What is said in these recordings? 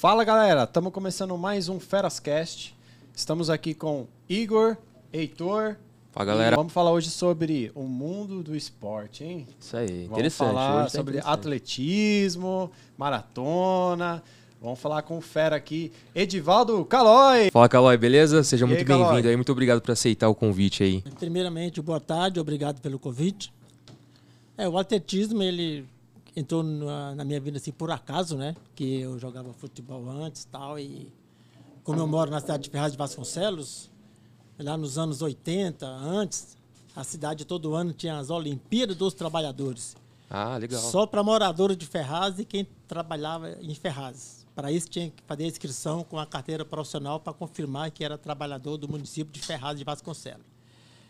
Fala galera, estamos começando mais um Ferascast. Estamos aqui com Igor, Heitor. Fala galera. vamos falar hoje sobre o mundo do esporte, hein? Isso aí, vamos interessante. falar hoje tá sobre atletismo, maratona. Vamos falar com o fera aqui, Edivaldo Calói. Fala Calói, beleza? Seja E muito bem-vindo aí. Muito obrigado por aceitar o convite aí. Primeiramente, boa tarde, obrigado pelo convite. É, o atletismo, ele entrou na, na minha vida assim por acaso, né? Que eu jogava futebol antes e tal. E como eu moro na cidade de Ferraz de Vasconcelos, lá nos anos 80, antes, a cidade todo ano tinha as Olimpíadas dos Trabalhadores. Ah, legal. Só para moradores de Ferraz e quem trabalhava em Ferraz. Para isso tinha que fazer a inscrição com a carteira profissional para confirmar que era trabalhador do município de Ferraz de Vasconcelos.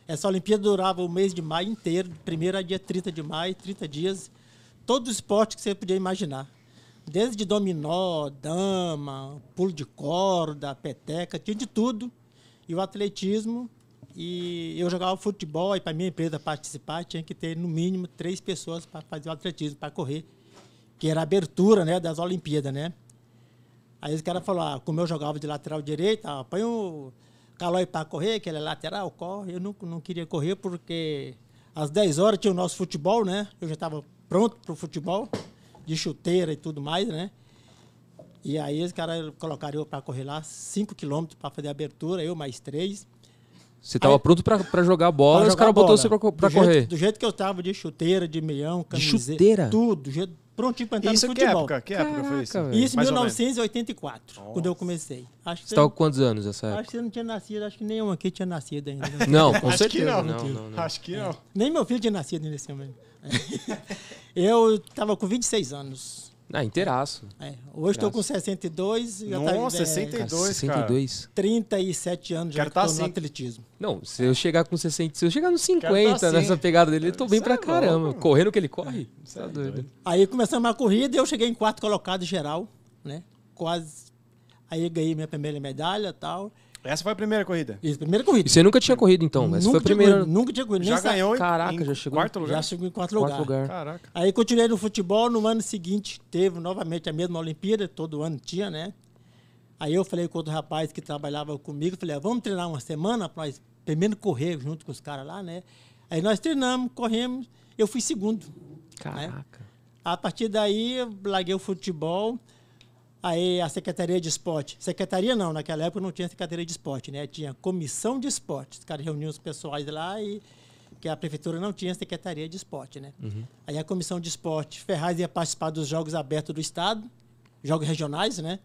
Essa Olimpíada durava o mês de maio inteiro, de 1 a dia 30 de maio, 30 dias. Todo o esporte que você podia imaginar. Desde dominó, dama, pulo de corda, peteca, tinha de tudo. E o atletismo. E eu jogava futebol, e para minha empresa participar, tinha que ter no mínimo três pessoas para fazer o atletismo, para correr. Que era a abertura né, das Olimpíadas, né? Aí os caras falaram, ah, como eu jogava de lateral direito, ah, põe o Calói para correr, que ele é lateral, corre. Eu não, não queria correr porque às 10 horas tinha o nosso futebol, né? Eu já estava pronto para o futebol, de chuteira e tudo mais, né? E aí os caras colocaram eu para correr lá, 5 quilômetros para fazer a abertura, eu mais três. Você tava Aí- pronto pra, pra jogar bola e os caras botou bola. você do correr. Jeito, do jeito que eu estava, de chuteira, de meião, camiseta. chuteira? Tudo, do jeito, prontinho para entrar Isso no que futebol. época? Que época foi isso? Caraca, Isso em Mais ou menos. 1984, quando eu comecei. Acho que Você tava com quantos anos Acho época? que você não tinha nascido, acho que nenhum aqui tinha nascido ainda. né? Não, com Acho que certeza. não. não, não, não. Acho que não. Nem meu filho tinha nascido nesse momento. Eu estava com 26 anos. Ah, inteiraço. É, hoje estou com 62. já Nossa, tá, é, 62. Cara, cara. 62. 37 anos já Quero que tá estou no assim. atletismo. Não, se eu chegar com 60, se eu chegar nos Quero 50 tá assim. nessa pegada dele, eu tô bem Isso pra é caramba. louco. Correndo o que ele corre? Isso Tá é doido. doido. Aí começamos a corrida e eu cheguei em quarto colocado geral, né? Quase. Aí ganhei minha primeira medalha e tal. Essa foi a primeira corrida. Isso, primeira corrida. E você nunca tinha corrido então? Essa nunca foi a tinha primeira. corrido, Nunca tinha corrido. nem Já sa- ganhou em- Caraca, em já chegou- quarto lugar? Já chegou em quarto lugar. Quarto lugar. Caraca. Aí continuei no futebol, no ano seguinte teve novamente a mesma Olimpíada, todo ano tinha, né? Aí eu falei com outro rapaz que trabalhava comigo, falei, ah, vamos treinar uma semana para nós primeiro correr junto com os caras lá, né? Aí nós treinamos, corremos, eu fui segundo. Caraca. A partir daí eu larguei o futebol, aí a Secretaria de Esporte, Secretaria não, naquela época não tinha Secretaria de Esporte, né? Tinha Comissão de Esporte, os caras reuniam os pessoais lá e que a prefeitura não tinha Secretaria de Esporte, né? Aí a Comissão de Esporte, Ferraz ia participar dos Jogos Abertos do Estado, Jogos Regionais, né?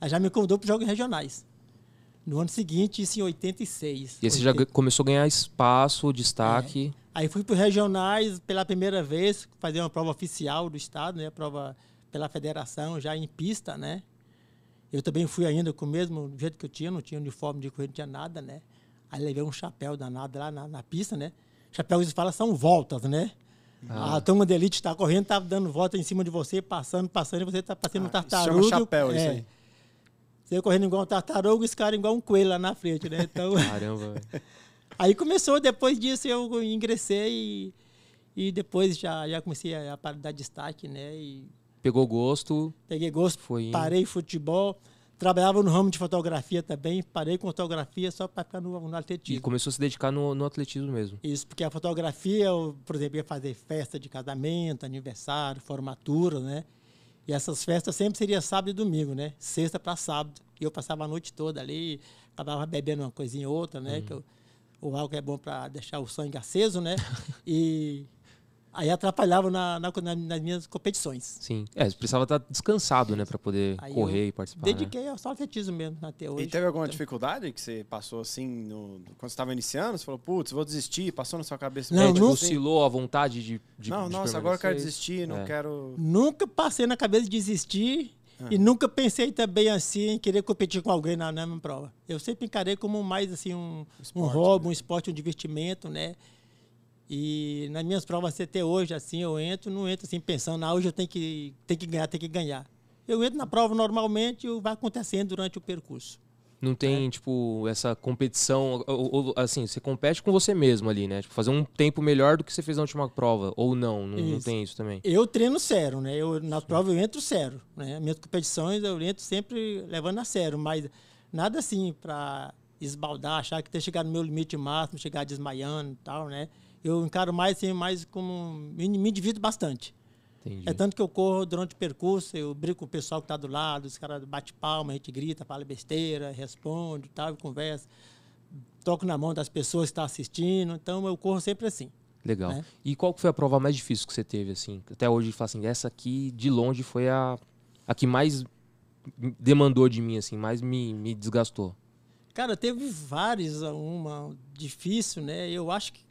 Aí já me convidou para os Jogos Regionais. No ano seguinte, isso em 86. E aí você já começou a ganhar espaço, destaque. Aí fui para os regionais pela primeira vez, fazer uma prova oficial do estado, né? Prova pela federação, já em pista, né? Eu também fui ainda com o mesmo jeito que eu tinha, não tinha uniforme de corrida, não tinha nada, né? Aí levei um chapéu danado lá na, na pista, né? Chapéu que se fala são voltas, né? Ah. A turma de elite está correndo, está dando volta em cima de você, passando, passando, e você está passando um Ah, isso tartaruga. chama chapéu, isso é. aí. Você correndo igual um tartaruga, esse cara igual um coelho lá na frente, né? Então, Caramba. Aí começou, depois disso eu ingressei e, e depois já, já comecei a, a dar destaque, né? E Pegou gosto. peguei gosto, Foi parei futebol, trabalhava no ramo de fotografia também, parei com fotografia só para ficar no, no E atletismo. começou a se dedicar no, no atletismo mesmo. Isso, porque a fotografia, eu, por exemplo, ia fazer festa de casamento, aniversário, formatura, né? E essas festas sempre seria sábado e domingo, né? Sexta para sábado. E eu passava a noite toda ali, acabava bebendo uma coisinha ou outra, né? Que eu- o álcool é bom para deixar o sangue aceso, né? e aí atrapalhava na, na- na- nas minhas competições. Sim. É, você precisava estar descansado, né? Pra poder Aí correr e participar. né? Dediquei ao só atletismo mesmo até hoje. E teve alguma dificuldade que você passou assim, no- quando você estava iniciando? Você falou, putz, vou desistir, passou na sua cabeça? Não, É, um tipo, oscilou a vontade de, de Não, de nossa, agora eu quero desistir, não É. quero. Nunca passei na cabeça de desistir Ah. e nunca pensei também assim em querer competir com alguém na, mesma prova. Eu sempre encarei como mais assim um, um Esporte, hobby, um esporte, um divertimento, né? E nas minhas provas até hoje, assim, eu entro, não entro assim pensando, ah, hoje eu tenho que, tenho que ganhar, tenho que ganhar. Eu entro na prova normalmente e vai acontecendo durante o percurso. Não tem, tipo, essa competição. Ou, ou, assim, você compete com você mesmo ali, né? Tipo, fazer um tempo melhor do que você fez na última prova. Ou não, não, não tem isso também. Eu treino sério, né? Eu, na prova eu entro sério, né? Minhas competições eu entro sempre levando a sério, mas nada assim para esbaldar, achar que ter chegado no meu limite máximo, chegar desmaiando e tal, né? Eu encaro mais assim, mais como me, me divido bastante. Entendi. É tanto que eu corro durante o percurso, eu brinco com o pessoal que está do lado, os caras bate palma, a gente grita, fala besteira, responde, tal, e conversa. Toco na mão das pessoas que estão assistindo, então eu corro sempre assim. Legal. né? E qual foi a prova mais difícil que você teve, assim? Até hoje, fala assim, essa aqui, de longe, foi a, a que mais demandou de mim, assim, mais me, me desgastou. Cara, teve várias, uma difícil, né? Eu acho que.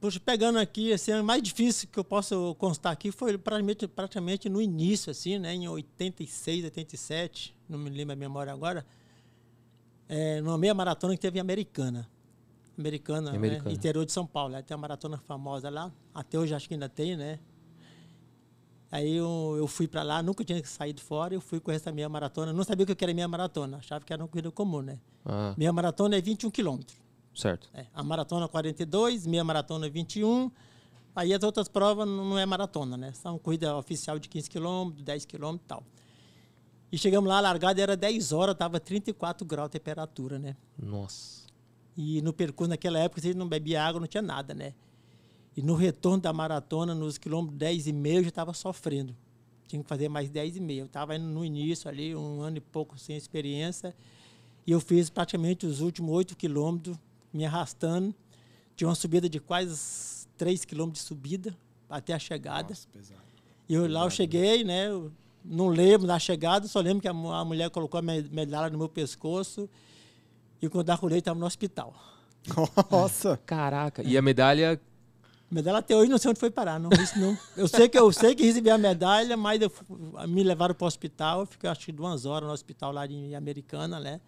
Poxa, pegando aqui, assim, a mais difícil que eu posso constar aqui foi praticamente, praticamente no início, assim, né? Em 86, 87, não me lembro a memória agora. É, numa meia maratona que teve em Americana. Americana, Americana. Né? interior de São Paulo. Né? Tem uma maratona famosa lá. Até hoje acho que ainda tem, né? Aí eu, eu fui para lá, nunca tinha saído fora, eu fui com essa meia maratona. Não sabia o que era meia maratona, achava que era uma corrida comum, né? Ah, Meia maratona é 21 quilômetros. Certo. É, a maratona 42, meia maratona 21. Aí as outras provas não é maratona, né? São corrida oficial de 15 quilômetros, 10 quilômetros e tal. E chegamos lá, a largada era 10 horas, tava 34 graus a temperatura, né? Nossa. E no percurso, naquela época, você não bebia água, não tinha nada, né? E no retorno da maratona, nos quilômetros 10 e meio, eu já estava sofrendo. Tinha que fazer mais 10 e meio. Eu estava indo no início ali, um ano e pouco sem experiência. E eu fiz praticamente os últimos 8 quilômetros, me arrastando. Tinha uma subida de quase 3 quilômetros de subida até a chegada. Nossa, pesado. E eu, lá eu cheguei, né? eu não lembro da chegada, só lembro que a, a mulher colocou a me- medalha no meu pescoço. E quando eu acordei, estava no hospital. Nossa. Caraca. E a medalha. Medalha até hoje não sei onde foi parar, não. Isso não. Eu sei que eu sei que recebi a medalha, mas eu me levaram para o hospital. Eu fiquei acho que duas horas no hospital lá de Americana, né?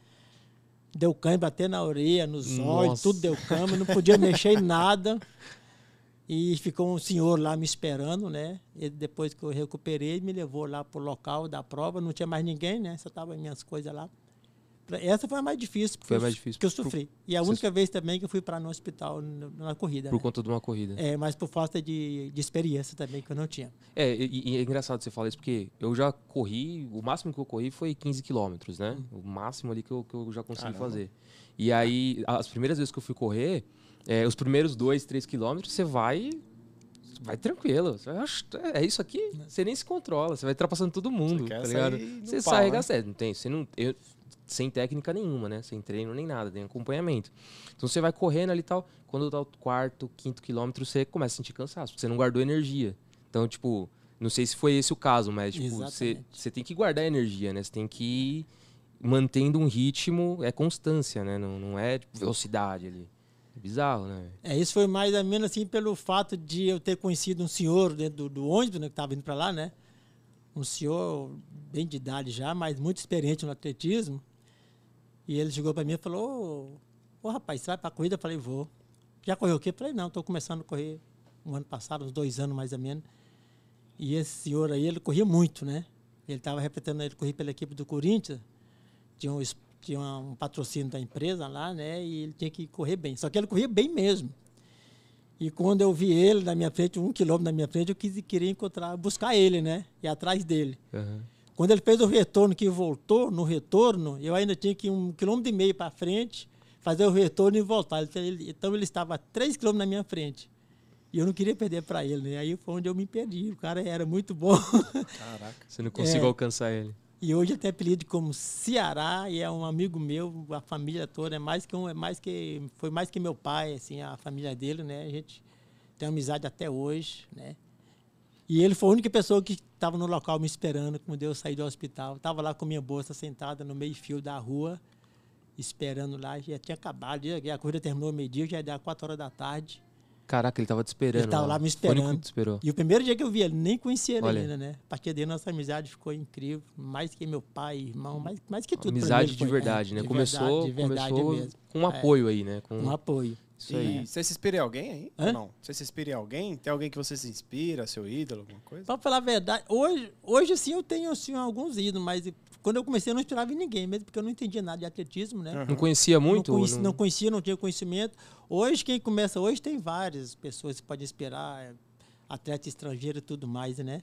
Deu cãibra até na orelha, nos olhos, Nossa. tudo deu cãibra, não podia mexer em nada. E ficou um senhor lá me esperando, né? Ele, depois que eu recuperei, me levou lá pro local da prova. Não tinha mais ninguém, né? Só tava minhas coisas lá. Essa foi a mais difícil, porque Foi a eu- mais difícil que eu por- sofri. E a Você- única vez também que eu fui para no hospital na corrida. Por né? conta de uma corrida. É, mas por falta de, de experiência também, que eu não tinha. É, e, e é engraçado você falar isso, porque eu já corri, o máximo que eu corri foi 15 quilômetros, né? O máximo ali que eu, que eu já consegui Caramba. fazer. E aí, as primeiras vezes que eu fui correr, é, os primeiros dois, três quilômetros, você vai. Vai tranquilo. Você "Oxe, é isso aqui. Você nem se controla. Você vai ultrapassando todo mundo, quer tá ligado? sair no Você pau, sai né? arregaçado. Não tem. Você não. eu- sem técnica nenhuma, né? Sem treino nem nada, tem acompanhamento. Então você vai correndo ali e tal. Quando dá o quarto, quinto quilômetro, você começa a sentir cansaço, você não guardou energia. Então, tipo, não sei se foi esse o caso, mas tipo, você, você tem que guardar energia, né? Você tem que ir mantendo um ritmo, é constância, né? Não, não é tipo, velocidade ali. É bizarro, né? É, isso foi mais ou menos assim pelo fato de eu ter conhecido um senhor dentro do, do ônibus, né, que estava indo para lá, né? Um senhor bem de idade já, mas muito experiente no atletismo. E ele chegou para mim e falou: Ô, ô, rapaz, você vai para a corrida? Eu falei: Vou. Já correu o quê? Eu falei: Não, estou começando a correr um ano passado, uns dois anos mais ou menos. E esse senhor aí, ele corria muito, né? Ele estava representando, ele corria pela equipe do Corinthians, tinha um, tinha um patrocínio da empresa lá, né? E ele tinha que correr bem. Só que ele corria bem mesmo. E quando eu vi ele na minha frente, um quilômetro na minha frente, eu quis, queria encontrar, buscar ele, né? E atrás dele. Aham. Quando ele fez o retorno, que voltou, no retorno, eu ainda tinha que ir um quilômetro e meio para frente, fazer o retorno e voltar. Então ele, então ele estava a três quilômetros na minha frente. E eu não queria perder para ele, né? Aí foi onde eu me perdi. O cara era muito bom. Caraca. Você não conseguiu É. alcançar ele. E hoje até apelido como Ceará e é um amigo meu, a família toda é mais que um, é mais que foi mais que meu pai, assim, a família dele, né? A gente tem amizade até hoje, né? E ele foi a única pessoa que estava no local me esperando quando eu saí do hospital. Estava lá com minha bolsa sentada no meio fio da rua, esperando lá. Já tinha acabado, já- a corrida terminou meio-dia, já dar quatro horas da tarde. Caraca, ele tava te esperando. Ele tava lá me esperando. te esperou. E o primeiro dia que eu vi ele, nem conhecia ele Olha. ainda, né? A partir daí, nossa amizade ficou incrível. Mais que meu pai, irmão, mais, mais que tudo. mim Amizade ele de foi. verdade, É, né? de começou verdade, de verdade começou mesmo. com um É. apoio aí, né? Com, Um apoio. Isso aí. E você se inspira em alguém aí? Hã? Não? Você se inspira em alguém? Tem alguém que você se inspira, seu ídolo, alguma coisa? Pra falar a verdade, hoje, hoje sim eu tenho assim, alguns ídolos, mas quando eu comecei eu não inspirava em ninguém, mesmo porque eu não entendia nada de atletismo, né? Não conhecia muito? Não, ou conheci- não conhecia, não tinha conhecimento. Hoje, quem começa hoje, tem várias pessoas que podem inspirar, é, atleta estrangeiro e tudo mais, né?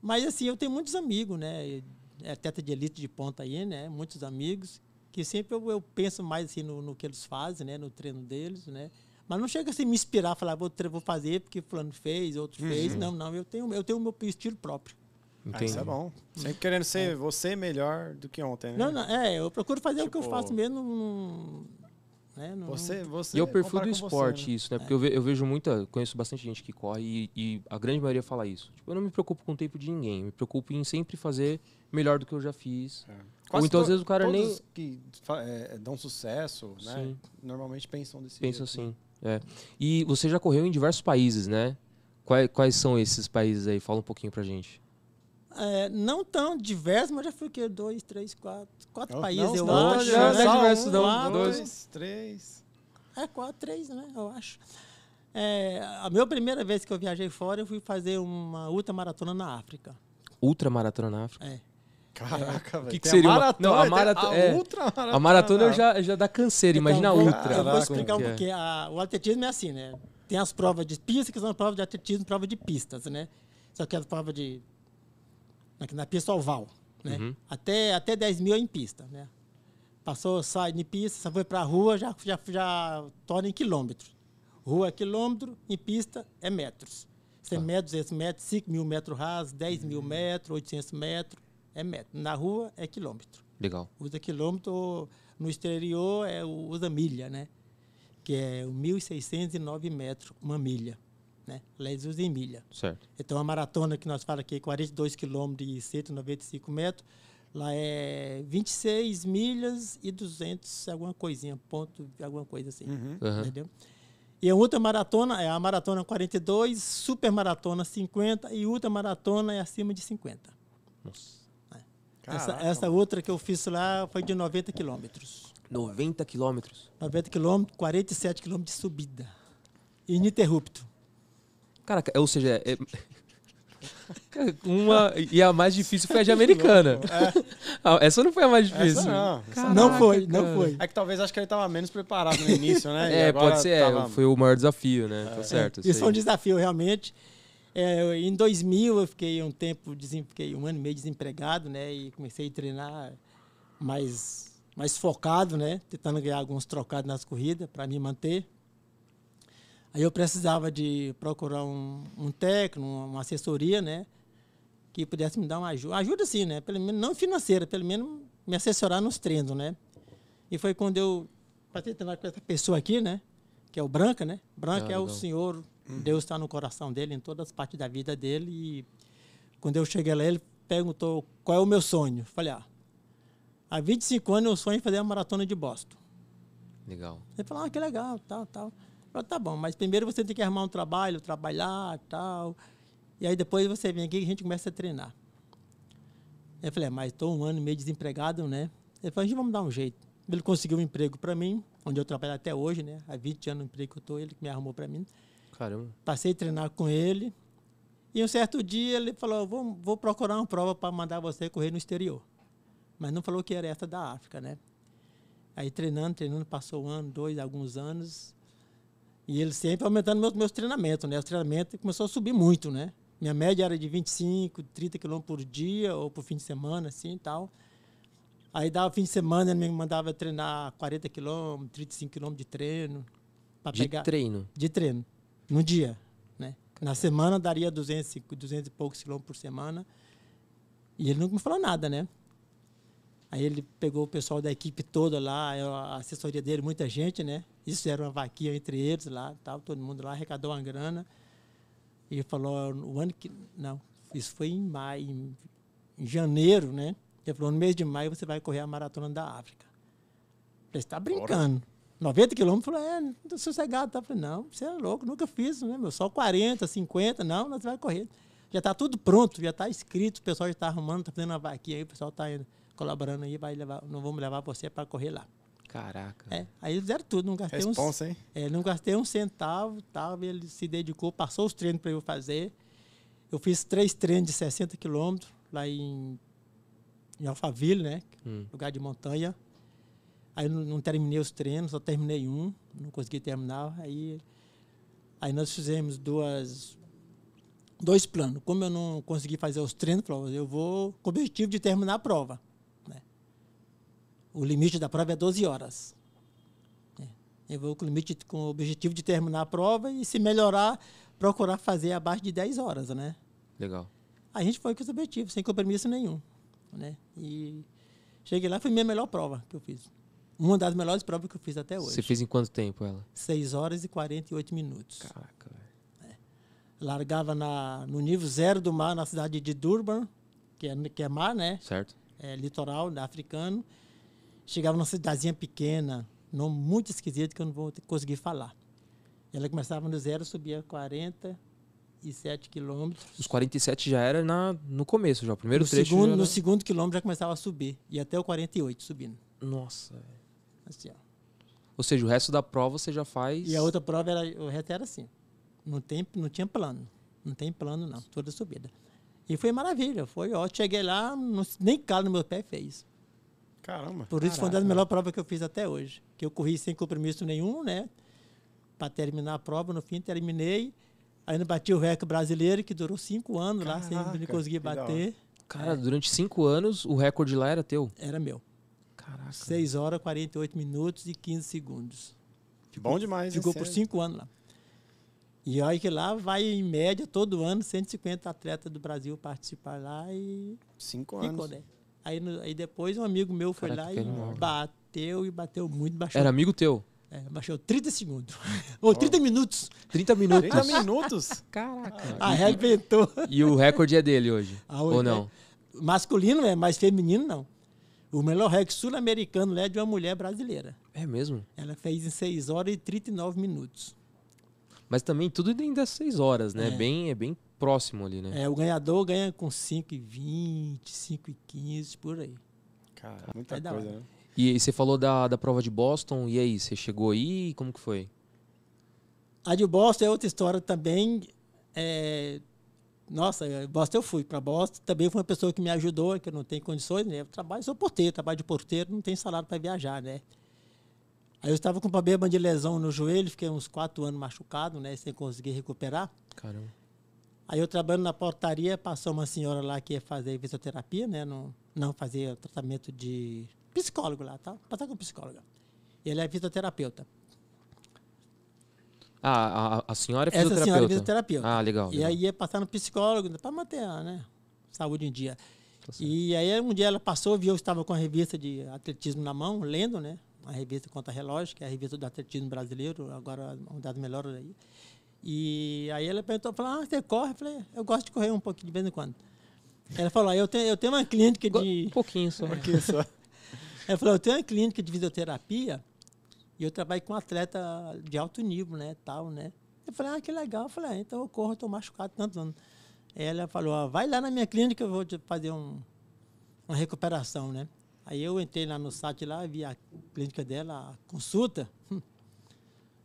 Mas, assim, eu tenho muitos amigos, né? É atleta de elite de ponta aí, né? Muitos amigos, que sempre eu, eu penso mais, assim, no, no que eles fazem, né? No treino deles, né? Mas não chega assim me inspirar, falar, vou, vou fazer porque fulano fez, outro fez. Não, não, eu tenho, eu tenho o meu estilo próprio. Ah, isso é bom. Sempre querendo ser você melhor do que ontem, né? Não, não, é, eu procuro fazer o que eu Tipo- faço mesmo. né? Você, você E é o perfil do esporte, você, né? isso, né? Porque eu, ve- eu vejo muita, conheço bastante gente que corre e, e a grande maioria fala isso. Tipo, eu não me preocupo com o tempo de ninguém, me preocupo em sempre fazer melhor do que eu já fiz. É. Ou Quase então, às to- vezes, o cara todos nem- que fa- é, dão sucesso, né? Sim. Normalmente pensam desse Penso jeito, né? assim. É. E você já correu em diversos países, né? Quais, quais são esses países aí? Fala um pouquinho pra gente. É, não tão diversos, mas já fui o quê? Dois, três, quatro. Quatro Não, países, não, eu não, acho. já- né? já só diversos, um, não, quatro, dois. dois, três. É, quatro, três, né? Eu acho. É, a minha primeira vez que eu viajei fora, eu fui fazer uma ultramaratona na África. Ultramaratona na África. É. Caraca, velho. que Tem seria a uma- maratona, Não, a tem marato- é. ultramaratona. A maratona eu já, já dá canseira, imagina a Então, ultra. Eu vou Caraca, explicar um que é. pouquinho. A- o atletismo é assim, né? Tem as provas de pista, que são as provas de atletismo, prova de pistas, né? Só que as provas de. Na, na pista oval, né? Uhum. Até, até 10 mil é em pista, né? Passou, sai de pista, só foi pra rua, já, já, já torna em quilômetros. Rua é quilômetro, em pista é metros. 100 metros, 200 metros, 5 mil metros rasos, 10 mil metros, 800 metros, é metro. Na rua é quilômetro Legal. usa quilômetro, no exterior é, usa milha, né? Que é o 1.609 metros, uma milha. Né? Lá eles usam em milha. Certo. Então a maratona que nós falamos aqui, 42 quilômetros e 195 metros, lá é 26 milhas e 200, alguma coisinha, ponto, alguma coisa assim. Uhum. Entendeu? E a outra maratona é a maratona 42, super maratona 50 e ultra maratona é acima de 50. Nossa. Essa, Caraca, essa outra que eu fiz lá foi de 90 quilômetros. 90 quilômetros. 90 quilômetros, 47 quilômetros de subida. Ininterrupto. Cara, ou seja, é... Uma e a mais difícil foi a de americana. Ah, Essa não foi a mais difícil. Essa não. Caraca, não foi, não foi. É que talvez acho que ele tava menos preparado no início, né? E É, agora pode ser. é, tava- Foi o maior desafio, né? Tá certo. Isso foi um aí. desafio, realmente. É, em 2000, eu fiquei um tempo, fiquei um ano e meio desempregado, né? E comecei a treinar mais, mais focado, né? Tentando ganhar alguns trocados nas corridas para me manter. Aí eu precisava de procurar um, um técnico, uma, assessoria, né? Que pudesse me dar uma ajuda. Ajuda sim, né? Pelo menos, não financeira, pelo menos me assessorar nos treinos, né? E foi quando eu passei a treinar com essa pessoa aqui, né? Que é o Branca, né? Branca Ah, é o legal. Senhor, Deus está no coração dele, em todas as partes da vida dele. E quando eu cheguei lá, ele perguntou qual é o meu sonho. Falei, ah, há 25 anos eu sonho em fazer a maratona de Boston. Legal. Ele falou, ah, que legal, tal, tal. Eu falei, tá bom, mas primeiro você tem que arrumar um trabalho, trabalhar, tal. E aí depois você vem aqui e a gente começa a treinar. Eu falei, "É, mas estou um ano meio desempregado, né? Ele falou, a gente vamos dar um jeito. Ele conseguiu um emprego para mim, onde eu trabalho até hoje, né? Há 20 anos no emprego que eu estou, ele que me arrumou para mim. Caramba. Passei a treinar com ele. E um certo dia ele falou, vou, vou procurar uma prova para mandar você correr no exterior. Mas não falou que era essa da África, né? Aí treinando, treinando, passou um ano, dois, alguns anos. E ele sempre aumentando meus, meus treinamentos, né? Os treinamentos começou a subir muito, né? Minha média era de 25, 30 quilômetros por dia, ou por fim de semana, assim e tal. Aí dava fim de semana, ele me mandava treinar 40 quilômetros, 35 quilômetros de treino. De pegar treino. de treino no dia, né? Na semana daria 200, e- 200 e poucos quilômetros por semana. E ele nunca me falou nada, né? Aí ele pegou o pessoal da equipe toda lá, eu- a assessoria dele, muita gente, né? Isso era uma vaquinha entre eles lá, tal, todo mundo lá arrecadou uma grana. E falou, o ano que. Não, isso foi em maio, em, em janeiro, né? Ele falou, no mês de maio você vai correr a maratona da África. Falei, você tá brincando. 90 quilômetros, falou, é, tô sossegado. Tá? Eu falei, não, você é louco, nunca fiz, né, meu? Só 40, 50, não, nós vai correr. Já tá tudo pronto, já tá escrito, o pessoal já tá arrumando, tá fazendo uma vaquinha aí, o pessoal tá indo, colaborando aí, vai levar, não vamos levar você para correr lá. Caraca. É, aí eles fizeram tudo, não gastei, uns, Responsa, hein? é, não gastei um centavo, tal, ele se dedicou, passou os treinos para eu fazer. Eu fiz três treinos de 60 quilômetros lá em, em Alphaville, né? Hum. Lugar de montanha. Aí não, não terminei os treinos, só terminei um, não consegui terminar. Aí, aí nós fizemos duas, dois planos. Como eu não consegui fazer os treinos, eu vou com o objetivo de terminar a prova. né? O limite da prova é 12 horas. né? Eu vou com o limite, com o objetivo de terminar a prova e se melhorar, procurar fazer abaixo de 10 horas, né? Legal. A gente foi com esse objetivo, sem compromisso nenhum. Né? E cheguei lá, foi a minha melhor prova que eu fiz. Uma das melhores provas que eu fiz até hoje. Você fez em quanto tempo ela? 6 horas e 48 minutos. Caraca, velho. Largava na, no nível zero do mar, na cidade de Durban, que é, que é mar, né? Certo? É litoral africano. Chegava numa cidadezinha pequena, nome muito esquisito que eu não vou conseguir falar. Ela começava no zero, subia 47 quilômetros. Os 47 já era na, no começo já. O primeiro no trecho segundo, já no era... segundo quilômetro já começava a subir. E até o 48 subindo. Nossa, velho. Assim, ó. Ou seja, o resto da prova você já faz... E a outra prova, era, o resto era assim. Não, tem, não tinha plano. Não tem plano, não. Toda subida. E foi maravilha. Foi ótimo. Cheguei lá, não- nem calo no meu pé fez. Caramba. Por isso foi uma das Caraca. melhores provas que eu fiz até hoje. Que eu corri sem compromisso nenhum, né? Para terminar a prova. No fim, terminei. Ainda bati o recorde brasileiro, que durou cinco anos lá, sem Caraca, conseguir bater. Cara, durante cinco anos, o recorde lá era teu. Era meu. Caraca. 6 horas, 48 minutos e 15 segundos. Bom demais, Ficou por sério? cinco anos lá. E olha que lá vai, em média, todo ano, 150 atletas do Brasil participar lá e Cinco ficou, anos. né? Aí, no- aí depois um amigo meu foi Caraca, lá que e animal. bateu e bateu muito, baixou, Era amigo teu. é, baixou 30 segundos. Ou 30 minutos. 30 minutos. 30 minutos? Caraca. Arrebentou. E o recorde é dele hoje? Ah, Ou hoje, não? Masculino é, mas feminino não. O melhor recorde sul-americano é de uma mulher brasileira. É mesmo? Ela fez em 6 horas e 39 minutos. Mas também tudo dentro das 6 horas, né? É. Bem, é bem próximo ali, né? É, o ganhador ganha com 5,20, 5,15, por aí. Cara, muita É coisa, hora. né? E, e você falou da, da prova de Boston, e aí? Você chegou aí? Como que foi? A de Boston é outra história também. é, Nossa, é, Boston eu fui para Boston. Também foi uma pessoa que me ajudou, que eu não tenho condições, né? Eu trabalho, sou porteiro, trabalho de porteiro, não tenho salário para viajar, né? Aí eu estava com problema de lesão no joelho, fiquei uns quatro anos machucado, né? Sem conseguir recuperar. Caramba. Aí eu trabalhando na portaria, passou uma senhora lá que ia fazer fisioterapia, né? Não, não fazia tratamento de psicólogo lá, tá? Passar com psicóloga. Ele é fisioterapeuta. Ah, a, a senhora é Essa fisioterapeuta? senhora é fisioterapeuta. Ah, legal. E legal. aí ia passar no psicólogo para manter a né, saúde em dia. Tá. E aí um dia ela passou, viu que eu estava com a revista de atletismo na mão, lendo, né? A revista Conta Relógio, que é a revista do atletismo brasileiro, agora uma das melhores aí. E aí ela perguntou, falou, ah, você corre? Eu falei, eu gosto de correr um pouquinho de vez em quando. Ela falou, "Ah, eu tenho, eu tenho uma clínica de... Um pouquinho só. Aqui só. Ela falou, eu tenho uma clínica de fisioterapia e eu trabalho com atleta de alto nível, né, tal, né. Eu falei, ah, que legal. Eu falei, ah, então eu corro, estou machucado tantos anos. Ela falou, ah, vai lá na minha clínica, eu vou te fazer um, uma recuperação, né. Aí eu entrei lá no site lá, vi a clínica dela, a consulta,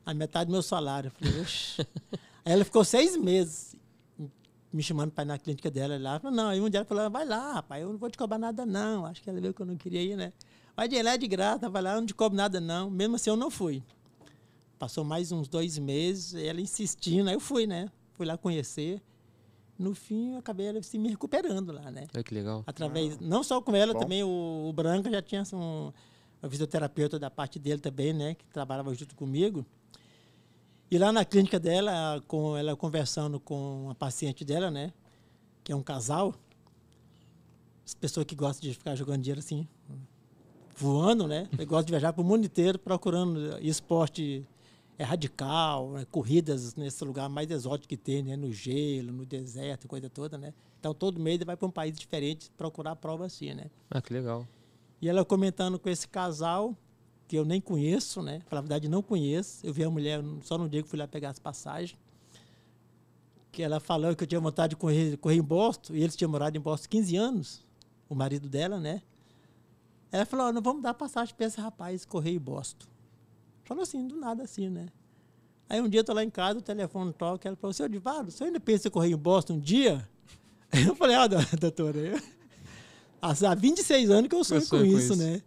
a metade do meu salário. Eu falei, oxe. Aí ela ficou seis meses me chamando para ir na clínica dela lá. Não, aí um dia ela falou, vai lá, rapaz, eu não vou te cobrar nada, não. Acho que ela viu que eu não queria ir, né? Vai de lá é de graça, vai lá, não te cobro nada, não. Mesmo assim, eu não fui. Passou mais uns dois meses, ela insistindo, aí eu fui, né? Fui lá conhecer. No fim, eu acabei assim, me recuperando lá, né? Olha que legal. Através, não só com ela, Bom. também o, o Branca já tinha um, um fisioterapeuta da parte dele também, né? Que trabalhava junto comigo. E lá na clínica dela, com ela conversando com uma paciente dela, né? Que é um casal. As pessoas que gostam de ficar jogando dinheiro assim, voando, né? Eu gosto de viajar para o mundo inteiro procurando esporte é radical, né? corridas nesse lugar mais exótico que tem, né? No gelo, no deserto, coisa toda, né? Então todo mês ele vai para um país diferente procurar prova assim, né? Ah, que legal. E ela comentando com esse casal, que eu nem conheço, né? Na verdade, não conheço. Eu vi a mulher só no dia que fui lá pegar as passagens. Que ela falou que eu tinha vontade de correr, correr em Boston, e eles tinham morado em Boston 15 anos, o marido dela, né? Ela falou, ó, não vamos dar passagem para esse rapaz correr em Boston. Falou assim, do nada assim, né? Aí um dia eu tô lá em casa, o telefone toca, ela falou, seu Divaldo, você ainda pensa em correr em Boston um dia? Eu falei, ó, doutora, eu... há 26 anos que eu sonho, Eu sonho com, com isso, isso. né?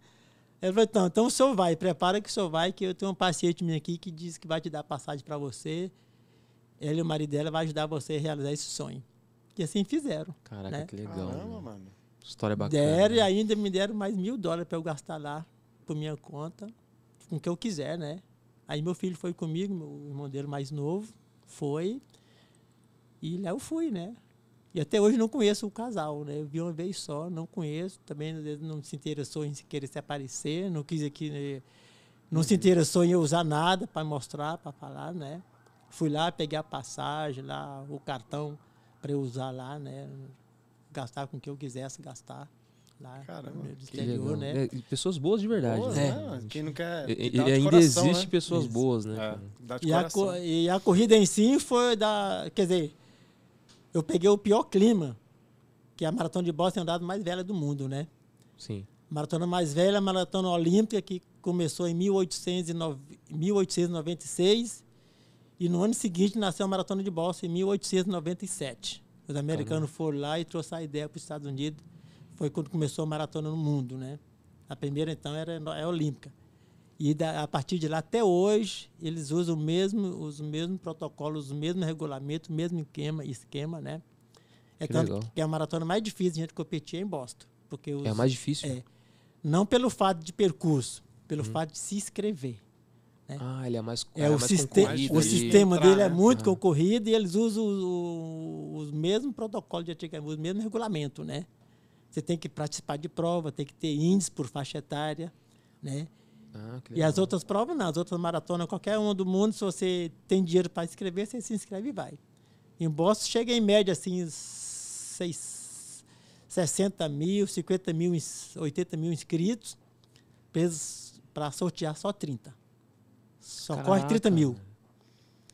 Ela falou, então, então o senhor vai, prepara que o senhor vai, que eu tenho um paciente minha aqui que diz que vai te dar passagem para você. Ela e o marido dela vai ajudar você a realizar esse sonho. E assim fizeram. Caraca, né? que legal. Caramba, mano. História bacana. Deram e né? ainda me deram mais mil dólares para eu gastar lá por minha conta, com o que eu quiser, né? Aí meu filho foi comigo, meu irmão dele mais novo, foi. E lá eu fui, né? E até hoje não conheço o casal, né? Eu vi uma vez só, não conheço. Também não se interessou em se querer se aparecer, não quis aqui, né? não se interessou em usar nada para mostrar, para falar, né? Fui lá, peguei a passagem lá, o cartão para eu usar lá, né? Gastar com o que eu quisesse gastar lá Caramba, no exterior, né? É, pessoas boas de verdade. Boa, né? né? Quem não quer. E, e ainda coração, existe né? pessoas Isso. boas, né? É, cara? dá de E a, e a corrida em si foi da. Quer dizer, eu peguei o pior clima, que é a maratona de Boston é a andada mais velha do mundo, né? Sim. Maratona mais velha, a maratona olímpica, que começou em 1809 1896. E no ano seguinte nasceu a maratona de Boston, em 1897. Os americanos foram lá e trouxeram a ideia para os Estados Unidos. Foi quando começou a maratona no mundo, né? A primeira, então, era no- é olímpica. E da- a partir de lá até hoje, eles usam mesmo, os mesmos protocolos, os mesmos regulamentos, o mesmo esquema, esquema né? É Que tanto legal. que a maratona mais difícil de a gente competir é em Boston. Porque os, É a mais difícil? é. Não pelo fato de percurso, pelo Uhum. fato de se inscrever. Ah, ele é mais É, ela o, mais siste- concorrido o sistema Entrar, dele é né? muito Ah. concorrido e eles usam o- o- os mesmos protocolos de antigamente, os mesmos regulamentos, né? Você tem que participar de prova, tem que ter índice por faixa etária, né? Ah, E as outras provas não, as outras maratonas, qualquer uma do mundo, se você tem dinheiro para inscrever, você se inscreve e vai. Em Boston chega em média assim, seis, 60 mil, 50 mil, ins- 80 mil inscritos, para sortear só 30. Só corre Caraca. 30 mil.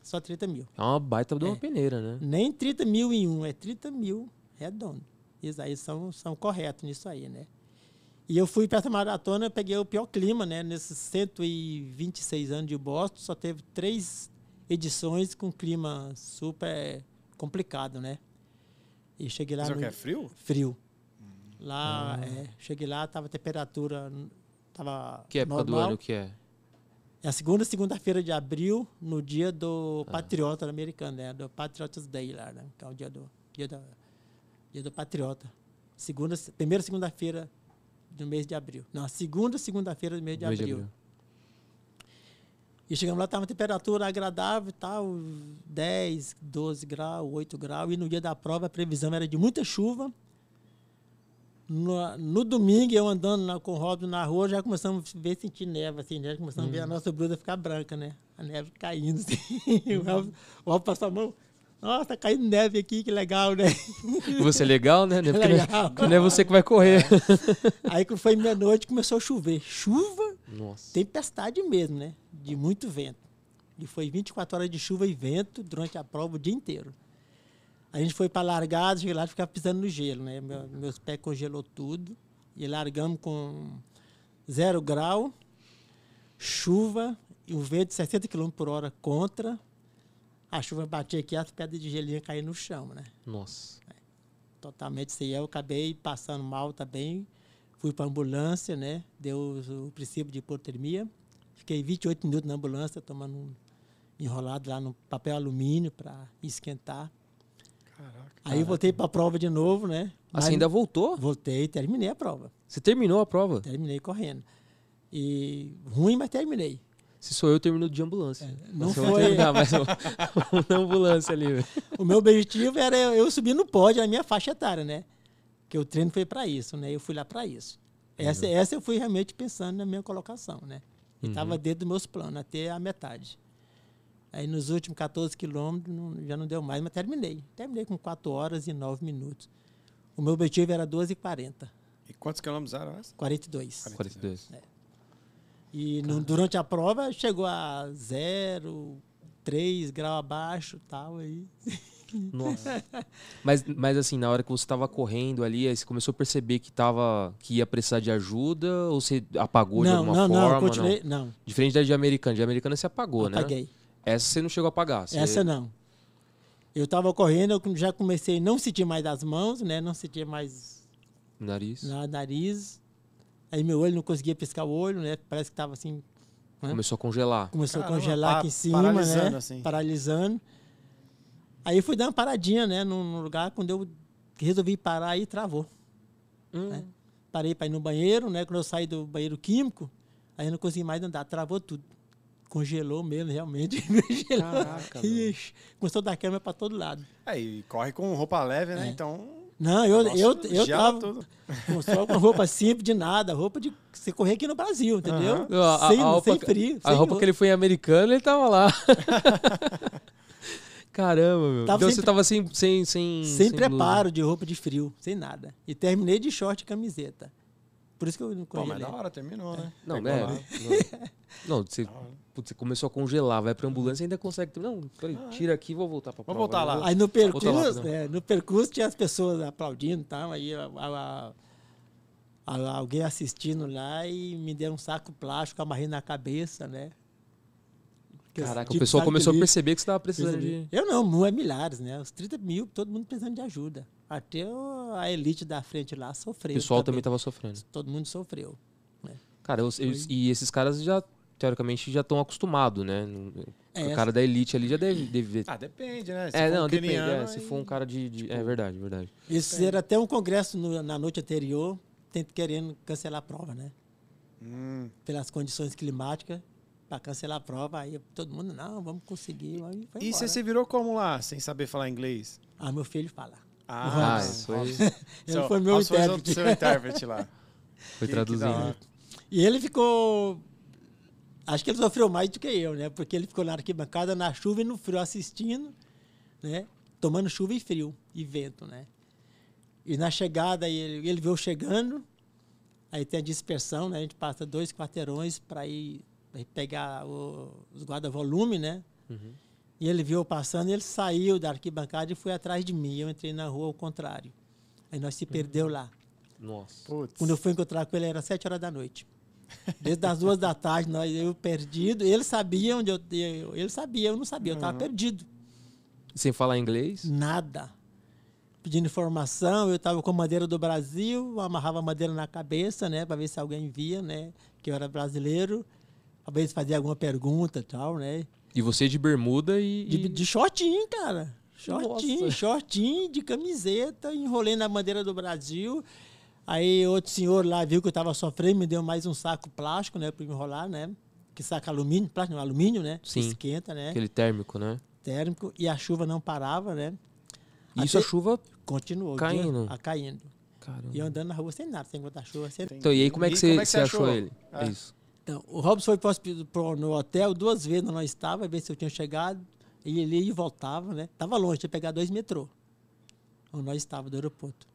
Só 30 mil. É uma baita de uma É. peneira, né? Nem 30 mil em um, é 30 mil redondo. Eles aí são, são corretos nisso aí, né? E eu fui para essa maratona, eu peguei o pior clima, né? Nesses 126 anos de Boston, só teve três edições com clima super complicado, né? E cheguei lá Mas é o no que? É frio? frio. Lá, é, cheguei lá, tava a temperatura, tava Que época do normal. ano que é? É a segunda segunda-feira de abril, no dia do Patriota americano, né? Do Patriots Day lá, né? Que é o dia do, dia da, dia do Patriota. Segunda, primeira segunda-feira do mês de abril. Não, a segunda segunda-feira do mês de Mês de abril. abril. E chegamos lá, estava uma temperatura agradável e tal, 10, 12 graus, 8 graus. E no dia da prova a previsão era de muita chuva. No, no domingo, eu andando na- com o Robson na rua, já começamos a ver sentir neve, assim, né? Começamos a ver a nossa blusa ficar branca, né? A neve caindo, assim. o Robson, o Robson passou a mão. Nossa, tá caindo neve aqui, que legal, né? Você é legal, né? Porque não é- Legal. não é você que vai correr. Aí quando foi meia-noite, começou a chover. Chuva Nossa. tempestade mesmo, né? De muito vento. E foi 24 horas de chuva e vento durante a prova o dia inteiro. A gente foi para a largada, cheguei lá e ficava pisando no gelo, né? Meu- meus pés congelou tudo. E largamos com zero grau, chuva e um vento de 60 km por hora contra. A chuva batia aqui, as pedras de gelinho caíam no chão, né? Nossa. totalmente sem eu acabei passando mal também fui para ambulância né deu o, o princípio de hipotermia fiquei 28 minutos na ambulância tomando um enrolado lá no papel alumínio para esquentar Caraca. aí voltei para a prova de novo né Ah, Você Mas ainda voltou? voltei terminei a prova Você terminou a prova? terminei correndo e ruim mas terminei Se sou eu, eu termino de ambulância. É, não vai foi- terminar, mas eu- na ambulância ali. velho. o meu objetivo era eu subir no pódio na minha faixa etária, né? Que o treino foi para isso, né? Eu fui lá para isso. Essa, essa eu fui realmente pensando na minha colocação, né? E estava dentro dos meus planos, até a metade. Aí nos últimos 14 quilômetros não- já não deu mais, mas terminei. Terminei com 4 horas e 9 minutos. O meu objetivo era 12 e 40, E quantos quilômetros eram essa? 42. 42. E no- durante a prova chegou a 0, 3 graus abaixo tal. Aí. Nossa. Mas, mas assim, na hora que você tava correndo ali, aí você começou a perceber que, tava, que ia precisar de ajuda ou você apagou de não, alguma não, forma? não, continuei, não, Diferente da de americana. De americana você apagou, né? apaguei. Essa você não chegou a apagar. Você... Essa não. Eu estava correndo, eu já comecei a não sentir mais as mãos, né? Não sentia mais Nariz. na nariz. Aí meu olho não conseguia piscar o olho, né? Parece que estava assim, né? Começou a congelar. começou Caramba, a congelar aqui em cima, paralisando, né? assim. Paralisando. Aí eu fui dar uma paradinha, né? Num num lugar, quando eu resolvi parar, aí travou. Hum. né? Parei para ir no banheiro, né? Quando eu saí do banheiro químico, aí eu não consegui mais andar, travou tudo. Congelou mesmo, realmente. Congelou. Caraca. Ixi, começou a dar câmera para todo lado. É, e corre com roupa leve, né? É. Então. Não, eu, nossa, eu, eu tava tudo. com- só com roupa simples de nada, roupa de você correr aqui no Brasil, entendeu? A, a- Sem, a roupa, sem frio. a sem roupa que ele foi em americano, ele tava lá. Caramba, meu. Tava então sem você tava sem. Sem, sem, Sem blusa. preparo de roupa de frio, sem nada. E terminei de short e camiseta. Por isso que eu não Pô, mas da hora, terminou, né? Não, é. lá. Não, não, você, putz, começou a congelar, vai pra ambulância e ainda consegue. Não, peraí, tira aqui e vou voltar pra prova. voltar lá. Não, Aí no percurso, lá, é, no percurso tinha as pessoas aplaudindo e tal, aí a- a- a- alguém assistindo lá e me deu um saco plástico, amarrei na cabeça, né? Caraca, tipo o pessoal começou a perceber que você tava precisando de. Eu não, é milhares, né? Os 30 mil, todo mundo precisando de ajuda. Até o- a elite da frente lá O sofreu. pessoal também tava sofrendo. Todo mundo sofreu. Cara, eu- eles- e esses caras já, teoricamente, já estão acostumados, né? É, o cara da elite ali já deve, deve Ah, depende, né? Se É, for um não, depende. keniano, é, se for um cara de. de- Tipo, é verdade, verdade. Eles fizeram até um congresso no- na noite anterior, tent- querendo cancelar a prova, né? Hum, Pelas condições climáticas, para cancelar a prova. Aí todo mundo, não, vamos conseguir. Aí foi E você se virou como lá, sem saber falar inglês? Ah, meu filho fala. Ah, isso foi. Ele Seu- foi meu intérprete. seu intérprete lá. foi traduzindo. E ele ficou. Acho que ele sofreu mais do que eu, né? Porque ele ficou na arquibancada, na chuva e no frio, assistindo, né? Tomando chuva e frio e vento, né? E na chegada, ele, ele veio chegando, aí tem a dispersão, né? A gente passa dois quarteirões para ir, pra ir pegar o- os guarda-volume, né? Uhum. E ele viu passando, ele saiu da arquibancada e foi atrás de mim. Eu entrei na rua ao contrário. Aí nós se perdeu lá. Nossa. Putz. Quando eu fui encontrar com ele, era sete horas da noite. Desde as duas da tarde, nós, eu perdido. Ele sabia onde eu. Ele sabia, eu não sabia, eu estava perdido. Sem falar inglês? Nada. Pedindo informação, eu estava com a bandeira do Brasil, amarrava a bandeira na cabeça, né, para ver se alguém via, né, que eu era brasileiro. Talvez fazia alguma pergunta e tal, né. E você de bermuda e. De, de shortinho, cara. Shortinho, Nossa. shortinho, de camiseta, enrolei na bandeira do Brasil. Aí outro senhor lá viu que eu estava sofrendo, me deu mais um saco plástico, né, para enrolar, né? Que saco alumínio, plástico, não, alumínio, né? que Sim. Esquenta, né? Aquele térmico, né? Térmico. E a chuva não parava, né? E Isso a chuva. Continuou. Caindo. dia- a caindo. Caramba. E eu andando na rua sem nada, sem guarda-chuva. Sem... Então, e aí como é que você, como é que você você achou achou? ele? É. Isso. Então, o Robson foi pro, no hotel duas vezes, nós estava, ver se eu tinha chegado. E ele ia e voltava, né? Tava longe, tinha que pegar dois metrô. Onde nós estávamos, do aeroporto.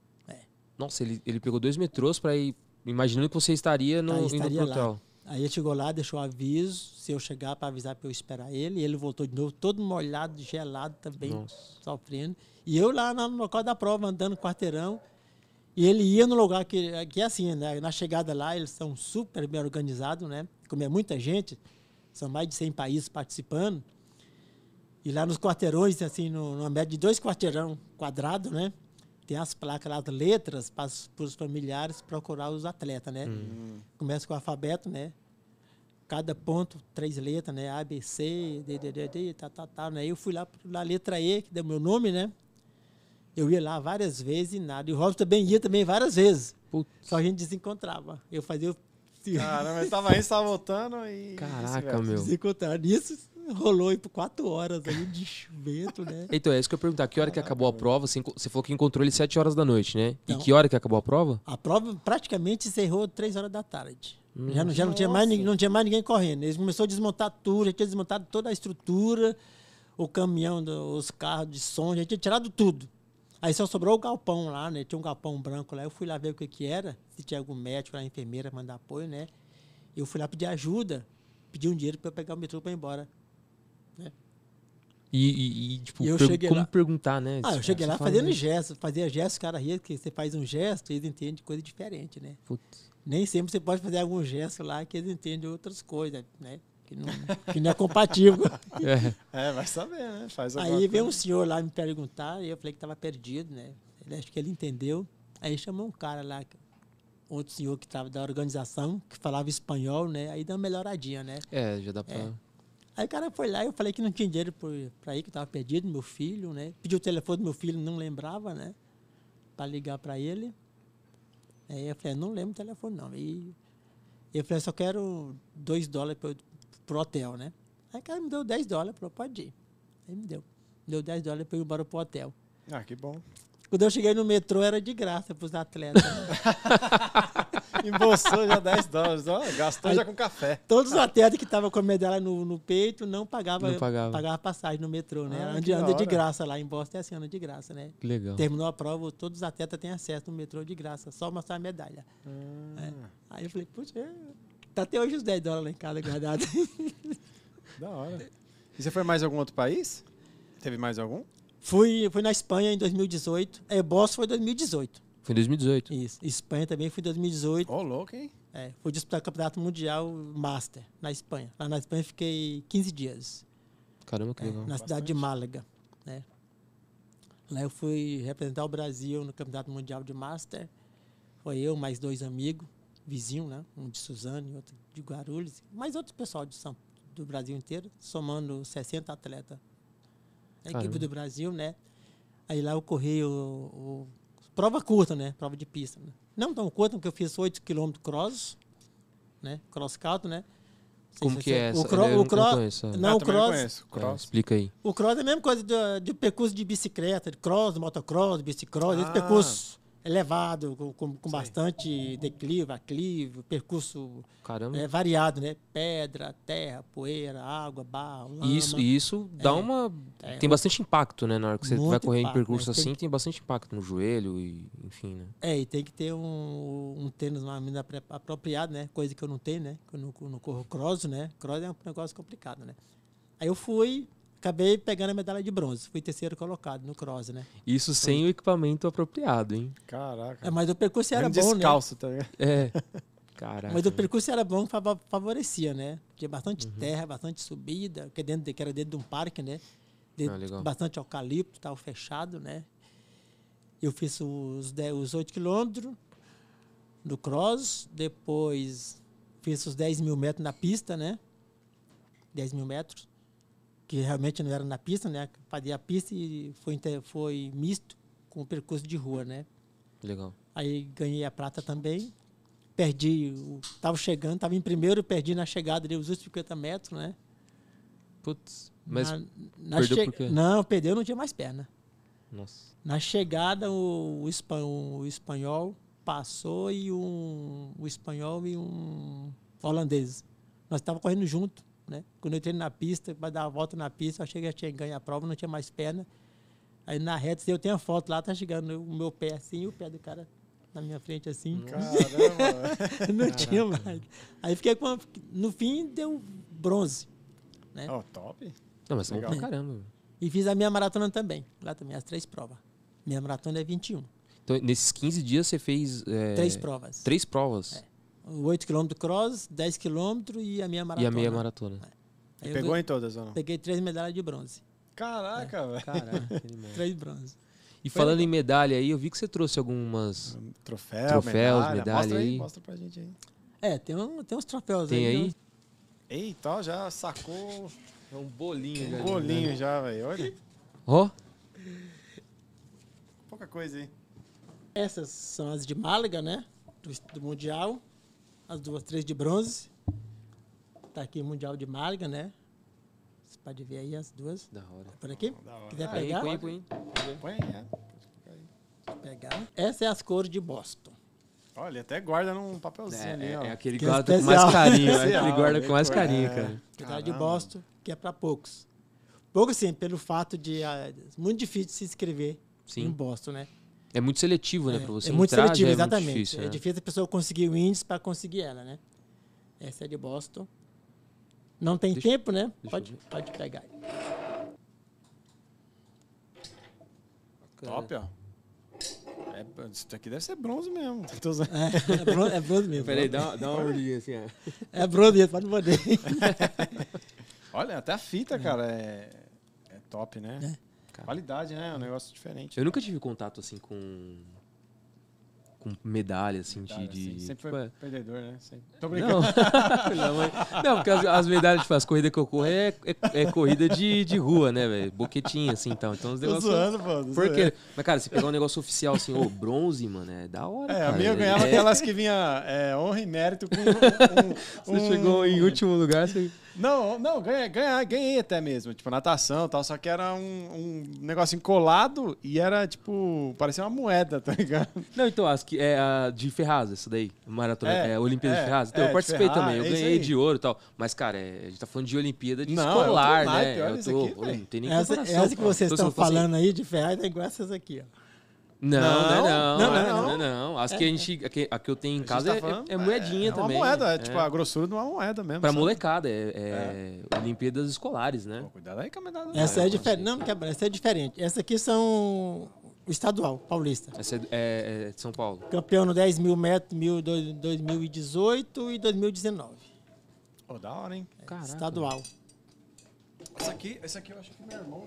Nossa, ele, ele pegou dois metrôs pra ir. Imaginando que você estaria no indo estaria lá. hotel. Aí ele chegou lá, deixou aviso, se eu chegar para avisar para eu esperar ele. E ele voltou de novo, todo molhado, gelado também, Nossa. sofrendo. E eu lá no local da prova, andando no quarteirão. E ele ia no lugar que, que é assim, né? Na chegada lá, eles são super bem organizados, né? Como é muita gente, são mais de 100 países participando. E lá nos quarteirões, assim, no, numa média de dois quarteirão quadrado, né? Tem as placas lá, as letras para os familiares procurar os atletas, né? Começa com o alfabeto, né? Cada ponto, três letras, né? A, B, C, D, D, D, D, tá, tá, tá. Né? Eu fui lá na letra E, que deu meu nome, né? Eu ia lá várias vezes e nada. E o Robson também ia também várias vezes. Putz. Só a gente desencontrava. Eu fazia o Caramba, ele tava indo, tava voltando e. Caraca, meu. desencontrar. Nisso rolou aí por quatro horas aí de vento, né? Então, é isso que eu ia perguntar. Que hora que acabou a prova? Você, você falou que encontrou ele 7 horas da noite, né? Não. E que hora que acabou a prova? A prova praticamente encerrou três horas da tarde. Já, não, já não, tinha mais, ninguém- não tinha mais ninguém correndo. Eles começaram a desmontar tudo, já tinha desmontado toda a estrutura, o caminhão, os carros de som, já tinha tirado tudo. Aí só sobrou o galpão lá, né? Tinha um galpão branco lá. Eu fui lá ver o que, que era, se tinha algum médico lá, enfermeira, mandar apoio, né? Eu fui lá pedir ajuda, pedir um dinheiro para eu pegar o metrô para ir embora. E, e- e, tipo, E eu per- cheguei como lá- perguntar, né? Ah, eu cheguei lá fala, fazendo né? gesto, fazia gesto, o cara ria, que você faz um gesto, eles entendem coisa diferente, né? Putz. Nem sempre você pode fazer algum gesto lá que eles entendem outras coisas, né? Que não, que não é compatível. É. É, vai saber, né? Faz Aí veio um coisa. senhor lá me perguntar, e eu falei que estava perdido, né? Ele, acho que ele entendeu. Aí chamou um cara lá, outro senhor que estava da organização, que falava espanhol, né? Aí deu uma melhoradinha, né? É, já dá pra. Aí o cara foi lá e eu falei que não tinha dinheiro para ir, que estava perdido, meu filho, né? Pediu o telefone do meu filho, não lembrava, né? Para ligar para ele. Aí eu falei, não lembro o telefone não. E eu falei, só quero dois dólares pro, pro hotel, né? Aí o cara me deu 10 dólares, falou, pode ir. Aí me deu. Me deu 10 dólares para ir embora pro hotel. Ah, que bom. Quando eu cheguei no metrô, era de graça para os atletas. né? Embolsou já 10 dólares. Ó, gastou já com café. Todos os atletas que estavam com a medalha no, no peito não pagavam Não pagava. passagem no metrô, né? Ah, anda anda de graça lá em Boston, é assim, anda de graça, né? Que legal. Terminou a prova, todos os atletas têm acesso no metrô de graça, só mostrar a medalha. Ah, É. Aí eu falei, puxa, tá até hoje os 10 dólares lá em casa guardado. Da hora. E você foi mais algum outro país? Teve mais algum? fui, fui na Espanha em 2018. É, Boston foi 2018. Foi em 2018. Isso. Espanha também foi 2018. Ô, louco, hein? É, fui disputar o Campeonato Mundial Master na Espanha. Lá na Espanha fiquei 15 dias. Caramba, que É, legal. na cidade de. Málaga. Né? Lá eu fui representar o Brasil no Campeonato Mundial de Master. Foi eu, mais dois amigos, vizinhos, né? Um de Suzano e outro de Guarulhos. Mais outro pessoal de São, do Brasil inteiro, somando 60 atletas. A equipe Caramba. do Brasil, né? Aí lá eu corri o, o- prova curta, né? Prova de pista. Né? Não tão curta, porque eu fiz 8 km cross, né? Cross country, né? Não sei Como que é essa? O, cro, Eu não o, cro, conheço. não, Ah, o não cross, conheço. É, Cross. explica aí. o cross é a mesma coisa do, de percurso de bicicleta, de cross, de motocross, de bicicross, esse Ah. percurso elevado, com, com, bastante declive, aclive, percurso é, variado, né? Pedra, terra, poeira, água, barro, lama. Isso, isso dá uma. É, tem bastante impacto, né? Na hora que você vai correr em impacto, percurso né? Tem assim, que- tem bastante impacto no joelho e, enfim, né? É, e tem que ter um, um tênis menos apre- apropriado, né? Coisa que eu não tenho, né? Que eu não, não corro cross, né? Cross é um negócio complicado, né? Aí eu fui, acabei pegando a medalha de bronze. Fui terceiro colocado no cross, né? Isso sem o equipamento apropriado, hein? Caraca. É, mas o percurso era Mesmo bom, né? descalço, tá ligado? É. Caraca. Mas o percurso era bom, favorecia, né? Tinha bastante terra, bastante subida, porque dentro de, que era dentro de um parque, né? Dentro, Ah, legal. bastante eucalipto, estava fechado, né? Eu fiz os, 10, os 8 quilômetros no cross, depois fiz os 10 mil metros na pista, né? 10 mil metros, que realmente não era na pista, né? Fazia a pista e foi, foi misto com o percurso de rua, né? Legal. Aí ganhei a prata também. Perdi, o- tava chegando, tava em primeiro, perdi na chegada ali os últimos 50 metros, né? Putz. Mas. na, na perdeu che- por quê? Não, perdeu, não tinha mais perna. Nossa. Na chegada, o, o, espan- o espanhol passou e um, o espanhol e um holandês. Nós estávamos correndo junto, né? Quando eu entrei na pista, para dar a volta na pista, eu achei que já tinha ganho a prova, não tinha mais perna. Aí na reta, eu tenho a foto lá, tá chegando o meu pé assim e o pé do cara na minha frente assim. Caramba. não tinha mais. Aí fiquei com. a- No fim, deu bronze. Né? Ó, top. Não, mas Legal. pra caramba. E fiz a minha maratona também. Lá também, as três provas. Minha maratona é 21. Então, nesses 15 dias você fez. é, Três provas. Três provas. O 8 km cross, 10 km e a minha maratona. E a meia maratona. Aí eu Pegou ganhei- em todas ou não? Peguei três medalhas de bronze. Caraca, velho. Caraca. Três bronze. E falando em medalha aí, eu vi que você trouxe algumas. Troféu, Troféus, medalha. medalha Mostra aí, aí. mostra pra gente aí. É, tem, um, tem uns troféus Tem aí? Eita, ó, já sacou É um bolinho, um bolinho já, velho. Olha, Ó, pouca coisa aí. Essas são as de Málaga, né? Do, do Mundial. As duas, três de bronze. Tá aqui o Mundial de Málaga, né? Você pode ver aí as duas. da hora. Por aqui? Da hora. Quiser Aí, pegar? põe, põe. Põe aí, é. pegar. Essa é as cores de Boston. Olha, até guarda num papelzinho ali, ó. É, é aquele Que guarda com especial. mais carinho, é aquele guarda com mais carinho, cara. Cidade de Caramba. Boston, que é para poucos. Poucos, sim, pelo fato de. ah, muito difícil se inscrever Sim. em Boston, né? É muito seletivo, né? É, Pra você é muito entrar, seletivo, é exatamente. muito difícil, é né? difícil a pessoa conseguir o índice para conseguir ela, né? Essa é de Boston. Não tem Deixa- tempo, né? Pode, pode pegar. Top, ó. É, isso aqui deve ser bronze mesmo. É, é bronze, é bronze mesmo. Peraí, dá, dá uma olhadinha assim, ó. É bronze mesmo, pode poder. Olha, até a fita, cara, é, é top, né? É. Qualidade, né? É um negócio diferente. Eu nunca tive contato assim com. com medalha, assim, de. Cara, de- assim, sempre tipo, foi é- perdedor, né? Sempre. Tô brincando. Não. não, porque as, as medalhas, tipo, as corridas que eu corro é, é, é corrida de, de rua, né, velho? Boquetinha, assim, então. Então os Tô negócios. zoando, pô. Por quê? Mas, cara, se pegar um negócio oficial assim, ô, bronze, mano, é da hora. É, a cara. minha eu ganhava É- aquelas que vinha é, honra e mérito com um, um- Você chegou em último lugar, você. Não, não, ganhei, ganhei, ganhei até mesmo. Tipo, natação e tal. Só que era um, um negocinho colado e era, tipo, parecia uma moeda, tá ligado? Não, então, as que é a de Ferraz, essa daí. Maratona, É, é, a Olimpíada é, de Ferraz. Então, é, eu de participei Ferraz, também. Eu é ganhei de ouro e tal. Mas, cara, é, a gente tá falando de Olimpíada de Não, é outro escolar, naipe, né? olha Eu tô- aqui, velho. não tem nem Essa, comparação. essa que pô. vocês estão eu falando aí de Ferrari é igual essas aqui, ó. Não, não, Não, não, não, não, não, não, não. As que a gente, a que, a que eu tenho em casa tá é- falando- é, é moedinha é também. uma moeda, é, é. tipo a grossura de uma moeda mesmo. Pra sabe? molecada, é, é Olimpíadas escolares, né? Pô, cuidado aí com a medalha. Essa é diferente. Não, quebra, essa é diferente. Essa aqui são o estadual, paulista. Essa é, é- é de São Paulo. Campeão no 10 mil metros, mil, dois- 2018 e 2019. Pô, da hora, hein? Caraca. Estadual. Essa aqui, essa aqui eu acho que meu irmão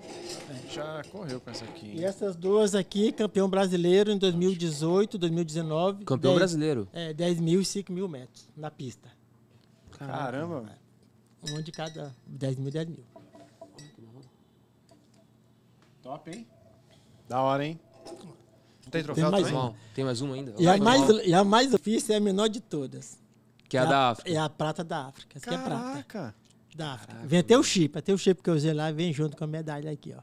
já correu com essa aqui. E essas duas aqui, campeão brasileiro em 2018, 2019. Campeão 10 brasileiro. É, 10 mil e 5 mil metros na pista. Caramba. Um de cada 10 mil, 10 mil. Top, hein? Da hora, hein? Não tem troféu mais também? uma. Tem mais uma ainda? E a, mais, e a mais difícil é a menor de todas. Que é a da África. É a prata da África. Essa aqui é prata. Caraca. Da África. Vem até o chip. Até o chip que eu usei lá vem junto com a medalha aqui, ó.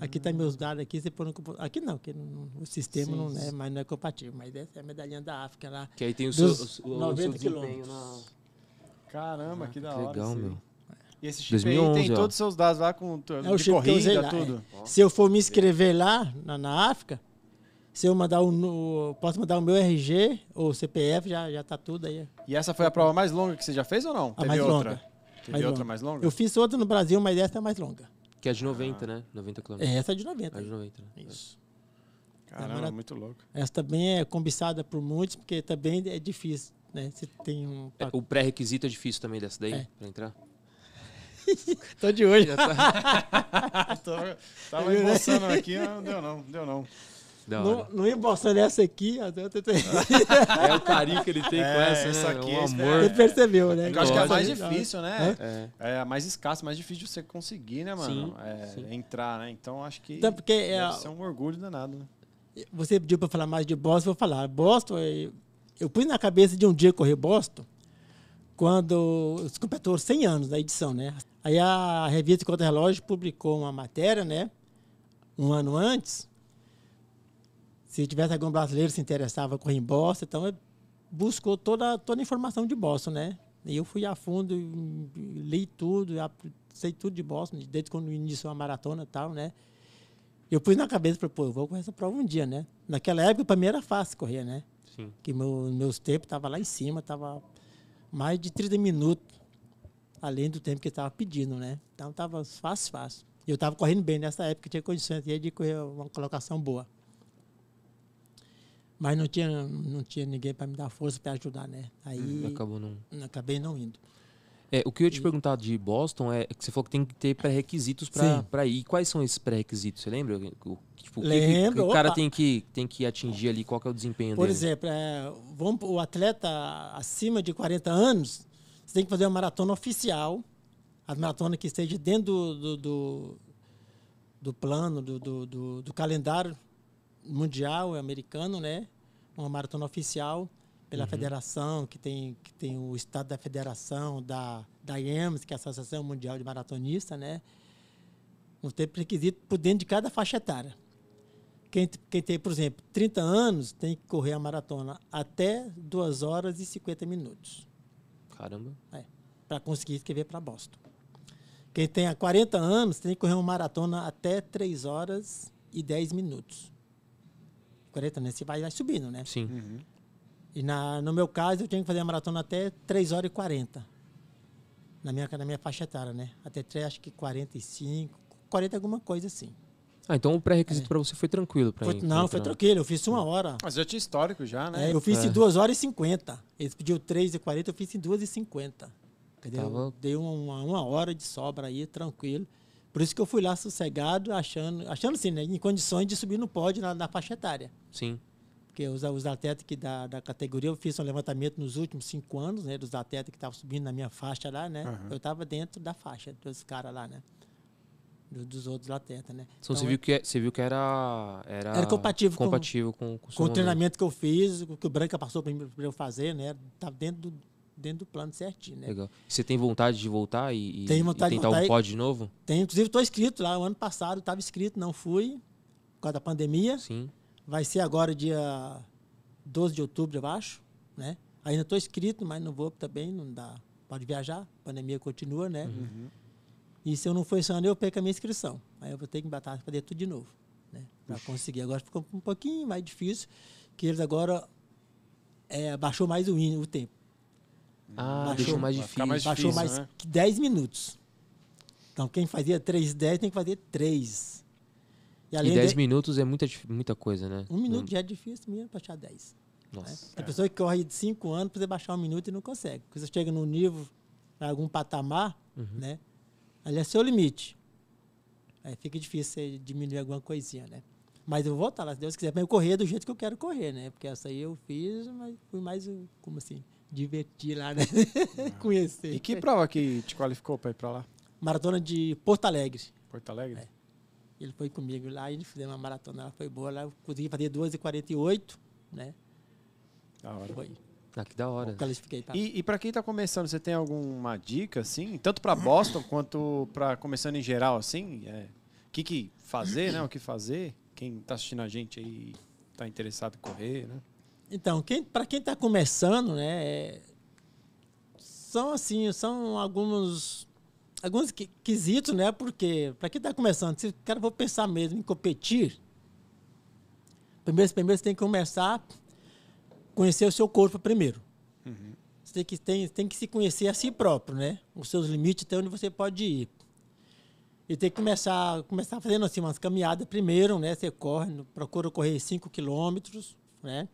Aqui tá meus dados aqui, você põe no compu- Aqui não, porque não- o sistema Sim, não é, mas não é compatível. Mas essa é a medalhinha da África lá. Que aí tem o seu, Dos o, seu- o 90 seu desempenho quilômetros. na... Caramba, que da que hora. legal, aí. meu. E esse chip aí 2011, tem ó. todos os seus dados lá com É o de chip que corrida, lá. tudo. é. Se eu for me inscrever lá, na, na África, se eu mandar o, posso mandar o meu RG ou CPF, já, já tá tudo aí. E essa foi a prova mais longa que você já fez ou não? A mais outra? longa. Teve Mais outra longa. mais longa? Eu fiz outra no Brasil, mas essa é mais longa. Que é de 90, né? 90 km. É, essa é de 90. É de 90, né? Isso. Caramba, muito louco. Essa também é cobiçada por muitos, porque também é difícil, né? Você tem um... É, o pré-requisito é difícil também dessa daí, É. pra entrar? Tô de hoje. Já tá. Tô- Tava embolsando aqui, mas não deu não, não deu não. Da Não, hora. não embolsando essa aqui, É o carinho que ele tem com É, essa, essa né? aqui, um esse amor. Você percebeu, né? Eu acho que é a mais difícil, né? É. É a mais escassa, mais difícil de você conseguir, né, mano? Sim, É, sim. Entrar, né? Então acho que Então, porque é, deve ser um orgulho danado, né? você pediu para falar mais de Boston, eu vou falar. Boston, eu, eu pus na cabeça de um dia correr Boston, quando se completou 100 anos da edição, né? Aí a revista Contra Relógio publicou uma matéria, né? Um ano antes. Se tivesse algum brasileiro que se interessava correr em Boston, então buscou toda, toda a informação de Boston, né? E eu fui a fundo, li tudo, sei tudo de Boston, desde quando iniciou a maratona e tal, né? Eu pus na cabeça, falei, pô, eu vou correr essa prova um dia, né? Naquela época, para mim era fácil correr, né? Sim. Que meu, meus tempos estavam lá em cima, tava mais de 30 minutos, além do tempo que eu estava pedindo, né? Então tava fácil, fácil. Eu estava correndo bem nessa época, tinha condições de correr uma colocação boa. Mas não tinha, não tinha ninguém para me dar força para ajudar, né? Aí Acabou não. acabei não indo. É, o que eu ia te perguntar de Boston é que você falou que tem que ter pré-requisitos pra ir. Quais são esses pré-requisitos? Você lembra? O, tipo, o que que, Lembro, o cara opa. tem que, tem que atingir ali? Qual é o desempenho Por dele? exemplo, é, vamos, o atleta acima de 40 anos, você tem que fazer uma maratona oficial, a maratona que esteja dentro do, do, do, do plano, do, do, do- do calendário mundial americano, né? Uma maratona oficial pela federação, que tem, que tem o estado da federação, da, da IEMS, que é a Associação Mundial de Maratonista, né? Um tempo requisito por dentro de cada faixa etária. Quem, quem tem, por exemplo, 30 anos, tem que correr a maratona até 2 horas e 50 minutos Caramba. para conseguir escrever para Boston. Quem tem a 40 anos tem que correr uma maratona até 3 horas e 10 minutos. 40 anos, você vai, vai subindo, né? Sim. E na, no meu caso, eu tinha que fazer a maratona até 3 horas e 40. Na minha, na minha faixa etária, né? Até 3, acho que 45, 40 alguma coisa assim. Ah, então o pré-requisito pra você foi tranquilo. Ir- não, pra foi entrar. tranquilo. Eu fiz uma hora. Mas já tinha histórico já, né? É, eu fiz É. em 2 horas e 50. Eles pediu 3 e 40, eu fiz em 2 e 50. Entendeu? Tava- Dei uma, uma hora de sobra aí, tranquilo. Por isso que eu fui lá sossegado, achando, achando assim, né, em condições de subir no pódio na, na faixa etária. Sim. Porque os, os atletas que da, da categoria, eu fiz um levantamento nos últimos cinco anos, né? Dos atletas que estavam subindo na minha faixa lá, né? Aham. Eu estava dentro da faixa dos caras lá, né? Do- dos outros atletas, né? Então, você, Então, viu que, você viu que era. Era, Era compatível com- compatível com, com, o seu com o treinamento que eu fiz, o que o Branca passou para eu fazer, né? Tava dentro do, dentro do plano certinho, né? Legal. Você tem vontade de voltar e, e- Tenho e vontade de tentar voltar um e- pódio de novo? Tem, inclusive, estou inscrito lá. O ano passado estava inscrito, não fui, por causa da pandemia. Sim. Vai ser agora dia 12 de outubro, eu acho, né? Ainda estou inscrito, mas não vou também, não dá. Pode viajar, a pandemia continua, né? Uhum. E se eu não for esse ano, eu perco a minha inscrição. Aí eu vou ter que batalhar para fazer tudo de novo, né? Para conseguir. Agora ficou um pouquinho mais difícil, que eles agora é, baixou mais o, in- o tempo. Ah, Baixou- deixou mais difícil. mais baixou difícil, mais né? que 10 minutos. Então, quem fazia 3,10 tem que fazer 3. E E além 10 de, minutos é muita, muita coisa, né? um minuto já é difícil mesmo achar 10. né? Nossa. A pessoa que corre de 5 anos precisa baixar um minuto e não consegue. Porque você chega num nível, em algum patamar, Uhum. né? Ali é seu limite. Aí fica difícil você diminuir alguma coisinha, né? Mas eu vou voltar lá, se Deus quiser, para eu correr do jeito que eu quero correr, né? Porque essa aí eu fiz, mas fui mais, como assim, divertir lá, né? Conhecer. E que prova que te qualificou pra ir pra lá? Maratona de Porto Alegre. Porto Alegre? É. Ele foi comigo lá e fizemos uma maratona, ela foi boa lá. Eu consegui fazer 2h48, né? Da hora. Foi. Ah, que da hora. Para E, e para quem tá começando, você tem alguma dica, assim? Tanto pra Boston quanto pra começando em geral, assim? É, O que, que fazer, né? O que fazer? Quem tá assistindo a gente aí tá interessado em correr, né? Então, quem, para quem está começando, né, é- são assim, são alguns alguns que- quesitos, né? Porque para quem está começando, se o cara for pensar mesmo em competir, primeiro, primeiro você tem que começar a conhecer o seu corpo primeiro. Você tem que, tem, tem que se conhecer a si próprio, né? Os seus limites, até onde você pode ir. E tem que começar, começar fazendo assim, umas caminhadas primeiro, né? Você corre, procura correr 5 quilômetros, né?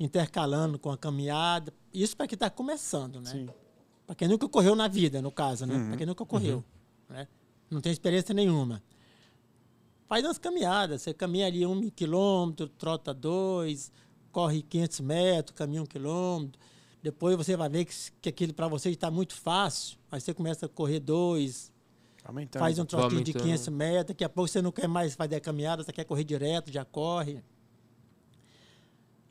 Intercalando com a caminhada. Isso para quem está começando, né? Para quem nunca correu na vida, no caso, né? Para quem nunca correu, né? Não tem experiência nenhuma. Faz umas caminhadas. Você caminha ali um quilômetro, trota dois, corre 500 metros, caminha um quilômetro. Depois você vai ver que, que aquilo para você está muito fácil. Aí você começa a correr dois, Aumentando. faz um trotinho de aumentando. 500 metros. Daqui a pouco você não quer mais fazer a caminhada, você quer correr direto, já corre.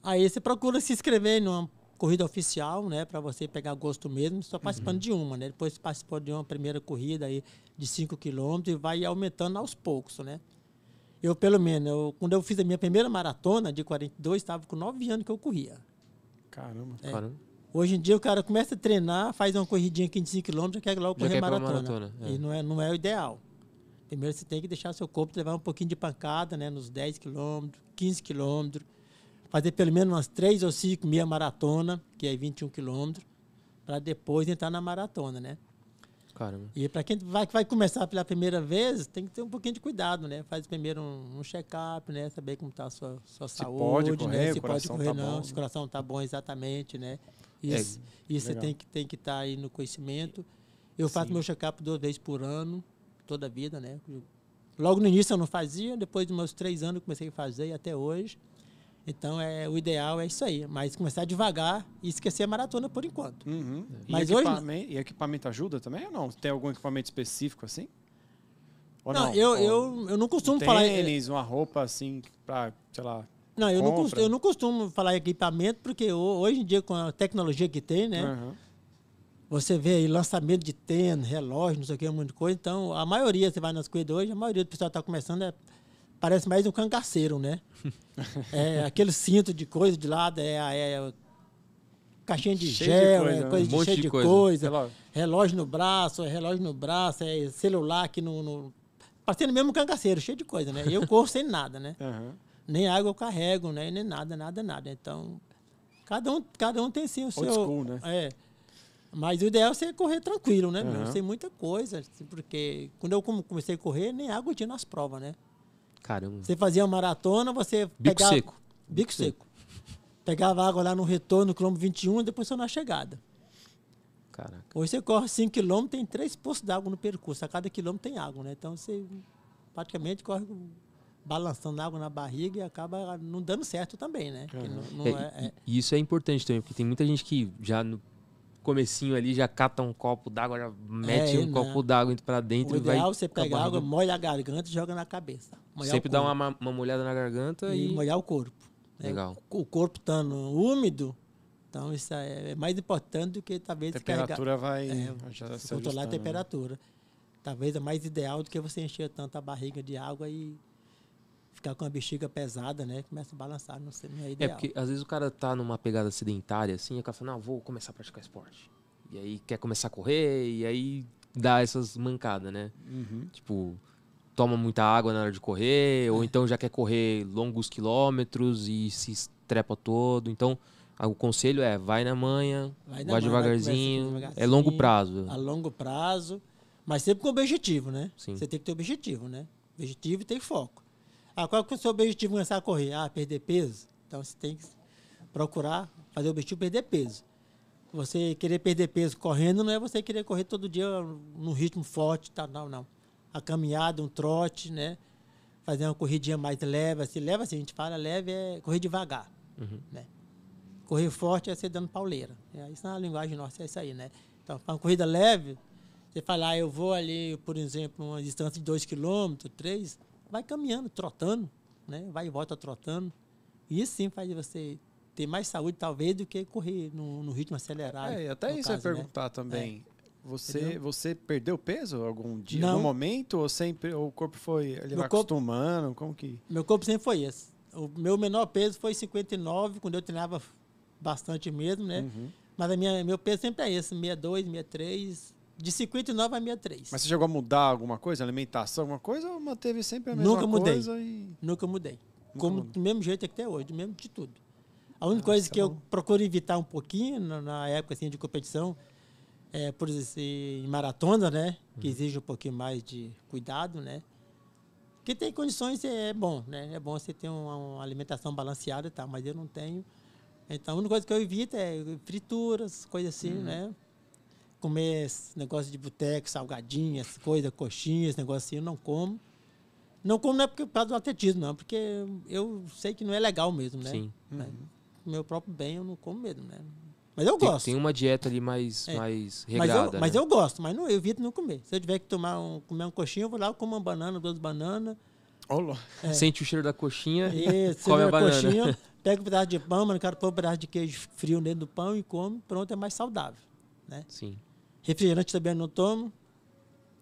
Aí você procura se inscrever numa corrida oficial, né, para você pegar gosto mesmo, só participando de uma, né? Depois você participou de uma primeira corrida aí de 5 quilômetros e vai aumentando aos poucos, né? Eu, pelo menos, eu, quando eu fiz a minha primeira maratona de 42, estava com 9 anos que eu corria. Caramba. É. Caramba. Hoje em dia o cara começa a treinar, faz uma corridinha aqui de 5 km, já quer logo Já correr quer maratona. maratona, é. E não é, não é o ideal. Primeiro você tem que deixar seu corpo levar um pouquinho de pancada, né? Nos 10 km, 15 km. Fazer pelo menos umas 3 ou 5 meia maratona, que é 21 km, para depois entrar na maratona, né? Caramba. E para quem vai, vai começar pela primeira vez, tem que ter um pouquinho de cuidado, né? Faz primeiro um, um check-up, né? Saber como está a sua, sua Se saúde, pode correr, né? Se pode coração correr, tá não. bom, Se o né? coração está bom, exatamente, né? Isso, isso você tem que tem que estar aí no conhecimento. Eu faço Sim. meu check-up duas vezes por ano, toda a vida, né? Logo no início eu não fazia, depois dos meus três anos eu comecei a fazer e até hoje. Então, é, o ideal é isso aí. Mas começar devagar e esquecer a maratona por enquanto. Uhum. E, Mas hoje não. equipamento, e equipamento ajuda também ou não? Tem algum equipamento específico assim? Ou Não, eu, Ou eu, eu não costumo um falar. tênis, uma roupa assim, pra, sei lá. Não, eu não, costumo, eu não costumo falar equipamento, porque ho- hoje em dia, com a tecnologia que tem, né? Aham. Você vê aí lançamento de tênis, relógio, não sei o que, um monte de coisa. Então, a maioria, você vai nas coisas hoje, a maioria do pessoal está começando é, parece mais um cangaceiro, né? é aquele cinto de coisa de lado, é, é caixinha de Cheio de gel, coisa, é coisa Um de, cheio de de coisa. coisa. Relógio. Relógio no braço, é relógio no braço, é celular aqui no. no... Parecendo mesmo um cangaceiro, cheio de coisa, né? Eu corro sem nada, né? Aham. nem água eu carrego, né? Nem nada, nada, nada. Então, cada um, cada um tem sim o seu. School, né? É. Mas o ideal é você correr tranquilo, né? meu? Aham. Sem muita coisa. assim, Porque quando eu come- comecei a correr, nem água tinha nas provas, né? Caramba. Você fazia uma maratona, você Bico pegava... seco. Bico seco. Pegava água lá no retorno, no quilômetro 21, depois só na chegada. Caraca. Hoje você corre 5 km, tem três poços d'água no percurso. A cada quilômetro tem água, né? Então você praticamente corre balançando água na barriga e acaba não dando certo também, né? Que não- não É, é- é- e- isso é importante também, porque tem muita gente que já no comecinho ali já cata um copo d'água, já mete um não. copo d'água pra dentro o e vai. ideal é você pega água, molha a garganta e joga na cabeça. Molhar Sempre o dá uma, uma molhada na garganta e e. molhar o corpo. né? Legal. O corpo estando úmido, então isso é mais importante do que talvez A temperatura vai É, controlar a ajustando. temperatura. Talvez é mais ideal do que você encher tanto a barriga de água e ficar com a bexiga pesada, né? Começa a balançar, não, sei, não é É ideal. porque às vezes o cara tá numa pegada sedentária assim, e o cara fala, não, vou começar a praticar esporte. E aí quer começar a correr, e aí dá essas mancadas, né? Uhum. Tipo, toma muita água na hora de correr, É. ou então já quer correr longos quilômetros e se estrepa todo. Então, o conselho é, vai na manhã, Vai vai, devagarzinho. É longo prazo. A longo prazo, mas sempre com objetivo, né? Sim. Você tem que ter objetivo, né? Objetivo e tem foco. Ah, qual que é o seu objetivo começar a correr? Ah, perder peso? Então você tem que procurar fazer o objetivo perder peso. Você querer perder peso correndo não é você querer correr todo dia num ritmo forte, tal, não, não. A caminhada, um trote, né? Fazer uma corridinha mais leve, assim, leve assim, a gente fala leve é correr devagar, Uhum. né? Correr forte é você dando pauleira. É, isso na linguagem nossa é isso aí, né? Então, para uma corrida leve, você fala, ah, eu vou ali, por exemplo, uma distância de 2 km, 3, vai caminhando, trotando, né? Vai e volta trotando. E isso sim faz você ter mais saúde, talvez, do que correr no, no ritmo acelerado. É, até isso caso, né? perguntar também. Você, Entendeu? você perdeu peso algum dia, Não. algum momento, ou sempre ou o corpo foi ele Meu vai corpo- acostumando? Como que. Meu corpo sempre foi esse. O meu menor peso foi 59, quando eu treinava bastante mesmo, né? Uhum. Mas a minha, meu peso sempre é esse, 62, 63. De 59 a 63. Mas você chegou a mudar alguma coisa, alimentação, alguma coisa, ou manteve sempre a mesma Nunca mudei. coisa e. Nunca mudei. Nunca Como mudou. do mesmo jeito que até hoje, do mesmo de tudo. A única Ah, coisa é que eu procuro evitar um pouquinho na, na época assim, de competição, é, por exemplo, em maratona, né? Que Uhum. exige um pouquinho mais de cuidado, né? Que tem condições, é bom, né? É bom você ter uma, uma alimentação balanceada e tal, mas eu não tenho. Então, a única coisa que eu evito é frituras, coisas assim, Uhum. né? Comer negócio de boteco, salgadinhas, coisas, coxinhas, negócio assim, eu não como. Não como não é porque, por causa do atletismo, não, porque eu sei que não é legal mesmo, né? Sim. Uhum. Meu próprio bem eu não como mesmo, né? Mas eu Tem, gosto. tem uma dieta ali mais, É. mais mas regrada. eu, mas né? eu gosto, mas não, eu evito não comer. Se eu tiver que tomar um, comer um coxinha, eu vou lá, eu como uma banana, duas bananas. Olá. é. Sente o cheiro da coxinha, E come a a banana. coxinha, pega um pedaço de pão, mas não quero pôr um pedaço de queijo frio dentro do pão e come, pronto, é mais saudável. Né? Sim. Refrigerante também eu não tomo.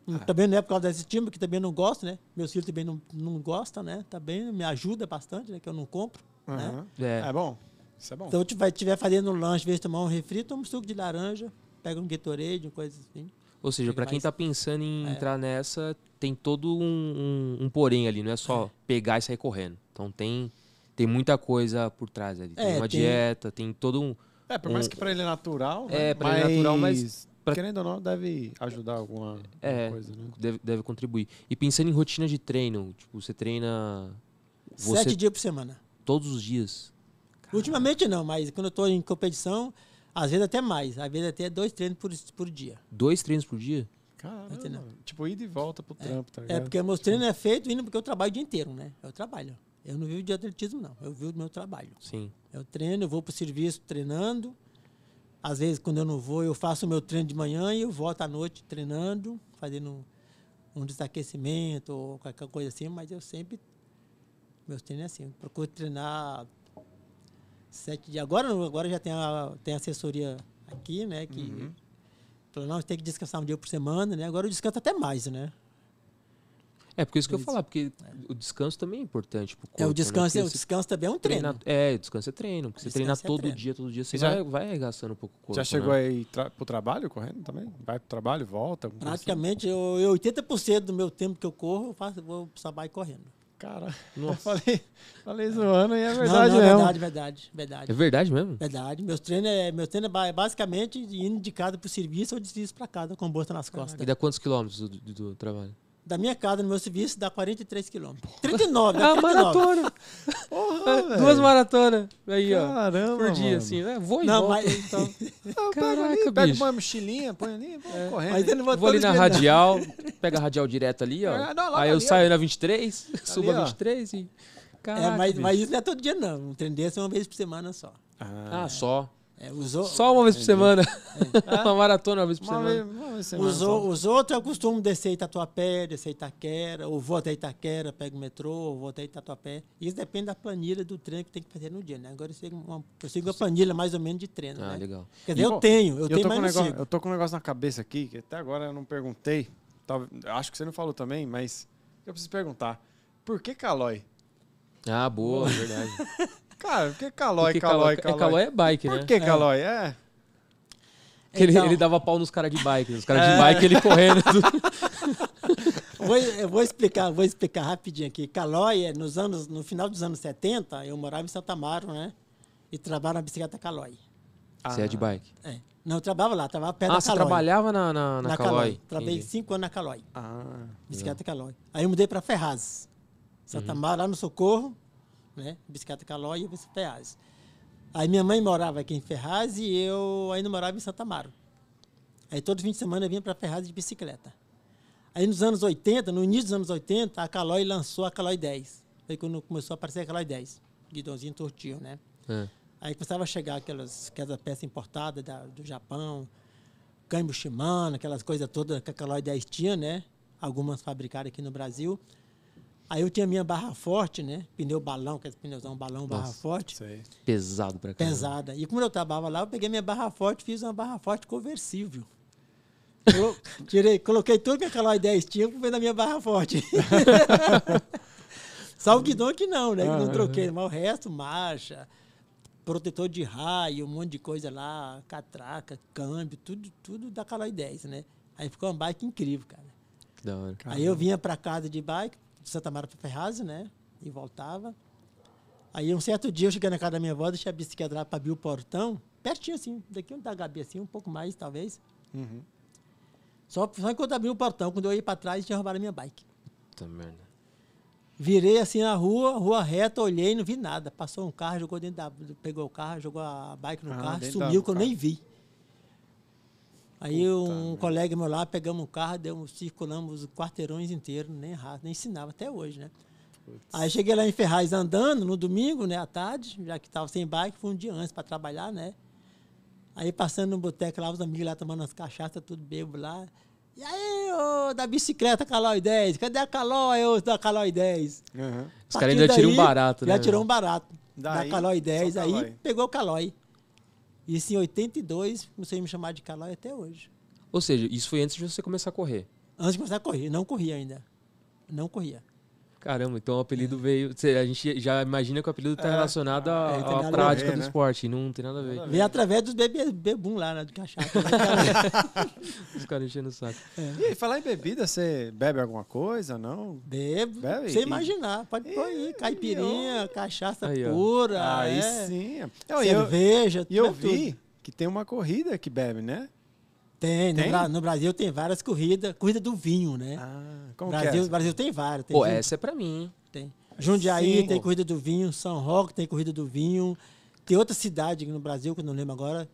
Ah. Também não é por causa desse time, que também não gosto, né? Meus filhos também não, não gostam, né? Também me ajuda bastante, né? Que eu não compro. Né? Aham. É. É bom. Isso é bom. Então, se eu estiver fazendo um lanche, em vez de tomar um refri, tomo um suco de laranja, pega um Gatorade, uma coisa assim. Ou seja, Pega pra quem mais- tá pensando em É. entrar nessa, tem todo um, um, um porém ali, não é só pegar e sair correndo. Então tem, tem muita coisa por trás ali. Tem É, uma tem- dieta, tem todo um. É, por mais um- que pra ele é natural. É, né? pra ele é natural, mas pra- Querendo ou não, deve ajudar alguma, alguma É. coisa, né? Deve, deve contribuir. E pensando em rotina de treino, tipo, você treina você Sete dias por semana. todos os dias. Ultimamente não, mas quando eu estou em competição, às vezes até mais. Às vezes até dois treinos por, por dia. Dois treinos por dia? Caramba. Tipo, ida e volta pro trampo, tá ligado? É, porque meus treinos é feito indo porque eu trabalho o dia inteiro, né? Eu trabalho. Eu não vivo de atletismo, não. Eu vivo do meu trabalho. Sim. Eu treino, eu vou para o serviço treinando. Às vezes, quando eu não vou, eu faço o meu treino de manhã e eu volto à noite treinando, fazendo um desaquecimento ou qualquer coisa assim, mas eu sempre. Meus treinos é assim. Eu procuro treinar sete dias. Agora, agora já tem a, tem assessoria aqui, né? Que Uhum. falou, não, tem que descansar um dia por semana, né? Agora eu descanso até mais, né? É, porque isso que eu falar, porque o descanso também é importante pro corpo. é, o né? descanso, Porque o descanso também é um treino. treina- É, o descanso é treino. Porque você treinar é todo treino. dia, todo dia, você Já- vai, vai arregaçando um pouco o corpo. Já chegou né? aí tra pro trabalho correndo também? Vai pro trabalho, volta? assim? Praticamente, eu, eu 80% do meu tempo que eu corro, eu faço, vou pro trabalho correndo. Cara, eu Nossa. falei, falei zoando e é Não, verdade não, mesmo. verdade, verdade, verdade. É verdade mesmo? Verdade. Meus treinos é, meus treinos é ba- basicamente indo de casa pro serviço ou de serviço para casa com bolsa nas E costas. dá quantos quilômetros do, do- do trabalho? Da minha casa no meu serviço dá 43 quilômetros. 39, É dá uma 39. maratona. É, velho. Duas maratonas. Aí, ó. Caramba, Por dia, mano. assim. né? Vou e Não, volto mas- e tal. Ah, pega Caraca, ali, pega bicho. uma mochilinha, põe ali, vamos correndo. Mas eu não vou, Vou ali na radial, pega a radial direto ali, ó. É, não, aí eu ali, ó. saio na 23, subo ó. a 23 e. Caraca, É, mas, mas isso não é todo dia, não. Um trem desse é uma vez por semana só. Ah, só. É, usou, Só uma vez por semana. uma maratona uma vez por Uma semana. vez, uma vez por semana Os, o- os outros eu costumo descer Itatuapé, descer Itaquera, ou vou até Itaquera, pego o metrô, ou vou até Itatuapé. Isso depende da planilha do treino que tem que fazer no dia, né? Agora eu sigo uma, eu sigo uma planilha mais ou menos de treino, Ah, né? legal. Quer dizer, Pô, eu tenho, eu E tenho, mas um negócio, eu tô com um negócio na cabeça aqui, que até agora eu não perguntei. Talvez- acho que você não falou também, mas eu preciso perguntar. Por que Calói? Ah, boa, verdade. Cara, por que Calói, Porque Calói, Calói, Calói? é, Calói é bike, né? Por que Calói? É. Ele, Então- ele dava pau nos caras de bike. Os caras É. de bike, ele correndo. Vou, eu vou explicar, vou explicar rapidinho aqui. Calói, é, nos anos, no final dos anos 70, eu morava em Santa Amaro, né? E trabalhava na bicicleta Calói. Você é de bike. É. Não, eu trabalhava lá, trabalhava perto Ah, da você Calói. trabalhava na, na, na, na Calói. Calói. Trabalhei Entendi. cinco anos na Calói. Ah, Bicicleta Calói. Aí eu mudei para Ferraz. Santa Uhum. Amaro, lá no Socorro, né? Bicicleta Calói e eu Ferraz. Aí minha mãe morava aqui em Ferraz e eu ainda morava em Santa Amaro. Aí todo fim de semana eu vinha para Ferraz de bicicleta. Aí nos anos 80, no início dos anos 80, a Calói lançou a Calói 10. Foi quando começou a aparecer a Calói 10. Guidãozinho tortinho, né? É. Aí começava a chegar aquelas, aquelas peças importadas da- do Japão, câmbio Shimano, aquelas coisas todas que a Caloi 10 tinha, né? Algumas fabricadas aqui no Brasil. Aí eu tinha minha barra forte, né? Pneu balão, aqueles pneuzão balão, barra Nossa. forte, sei. Pesado pra caramba. pesada. E como eu trabalhava lá, eu peguei minha barra forte e fiz uma barra forte conversível. Colo- tirei, coloquei tudo que a Caloi 10 tinha para na minha barra forte. Só o guidão que não, né? Que não Ah, troquei, mas o resto, marcha, protetor de raio, um monte de coisa lá, catraca, câmbio, tudo, tudo da Caloi 10, né? Aí ficou uma bike incrível, cara. Que da hora. Aí eu vinha para casa de bike, Santa Mara para Ferraz, né? E voltava. Aí um certo dia eu cheguei na casa da minha avó, deixei a bicicleta lá para abrir o portão, pertinho assim, daqui onde tá a Gabi assim, um pouco mais talvez. Uhum. Só, só enquanto abri o portão, quando eu ia para trás, tinha roubado a minha bike. Puta merda. Virei assim na rua, rua reta, olhei, não vi nada. Passou um carro, jogou dentro da. Pegou o carro, jogou a bike no Ah, carro, sumiu que eu carro. nem vi. Aí Puta um colega meu lá, pegamos o carro, deu, circulamos os quarteirões inteiros, nem errado, nem ensinava até hoje, né? Aí cheguei lá em Ferraz andando no domingo, né, à tarde, já que estava sem bike, fui um dia antes para trabalhar, né? Aí passando no boteco lá, os amigos lá tomando as cachaças, tudo bebo lá. E aí, ô, da bicicleta Calói 10, cadê a Calói, ô, da Calói 10? Uhum. Os caras ainda tiram um barato, né? Já tirou um barato. Daí, da Calói 10, só aí Calói. pegou o Calói. Isso em 82, comecei a me chamar de Calói até hoje. Ou seja, isso foi antes de você começar a correr. Antes de começar a correr, não corria ainda. Não corria. Caramba, então o apelido veio. cê- A gente já imagina que o apelido está relacionado à, É, tem à a prática ver, do né? esporte. E não tem nada a ver. Veio através dos bebê, bebum lá, né, de cachaça. né? Os caras enchendo o saco. E aí, falar em bebida, você bebe alguma coisa, não? Bebo, Bebe? sem E- imaginar. Pode pôr aí, caipirinha, cachaça Aí, pura, Aí é, sim. E eu, cerveja, e eu tudo. vi que tem uma corrida que bebe, né? Tem, no, Tem? Bra- no Brasil tem várias corridas, corrida do vinho, né? Ah, como Brasil, que é? essa? Brasil tem várias. Tem Pô, vinho- essa é pra mim, hein? Tem. Jundiaí Sim. tem corrida do vinho, São Roque tem corrida do vinho. Tem outra cidade no Brasil, que eu não lembro agora,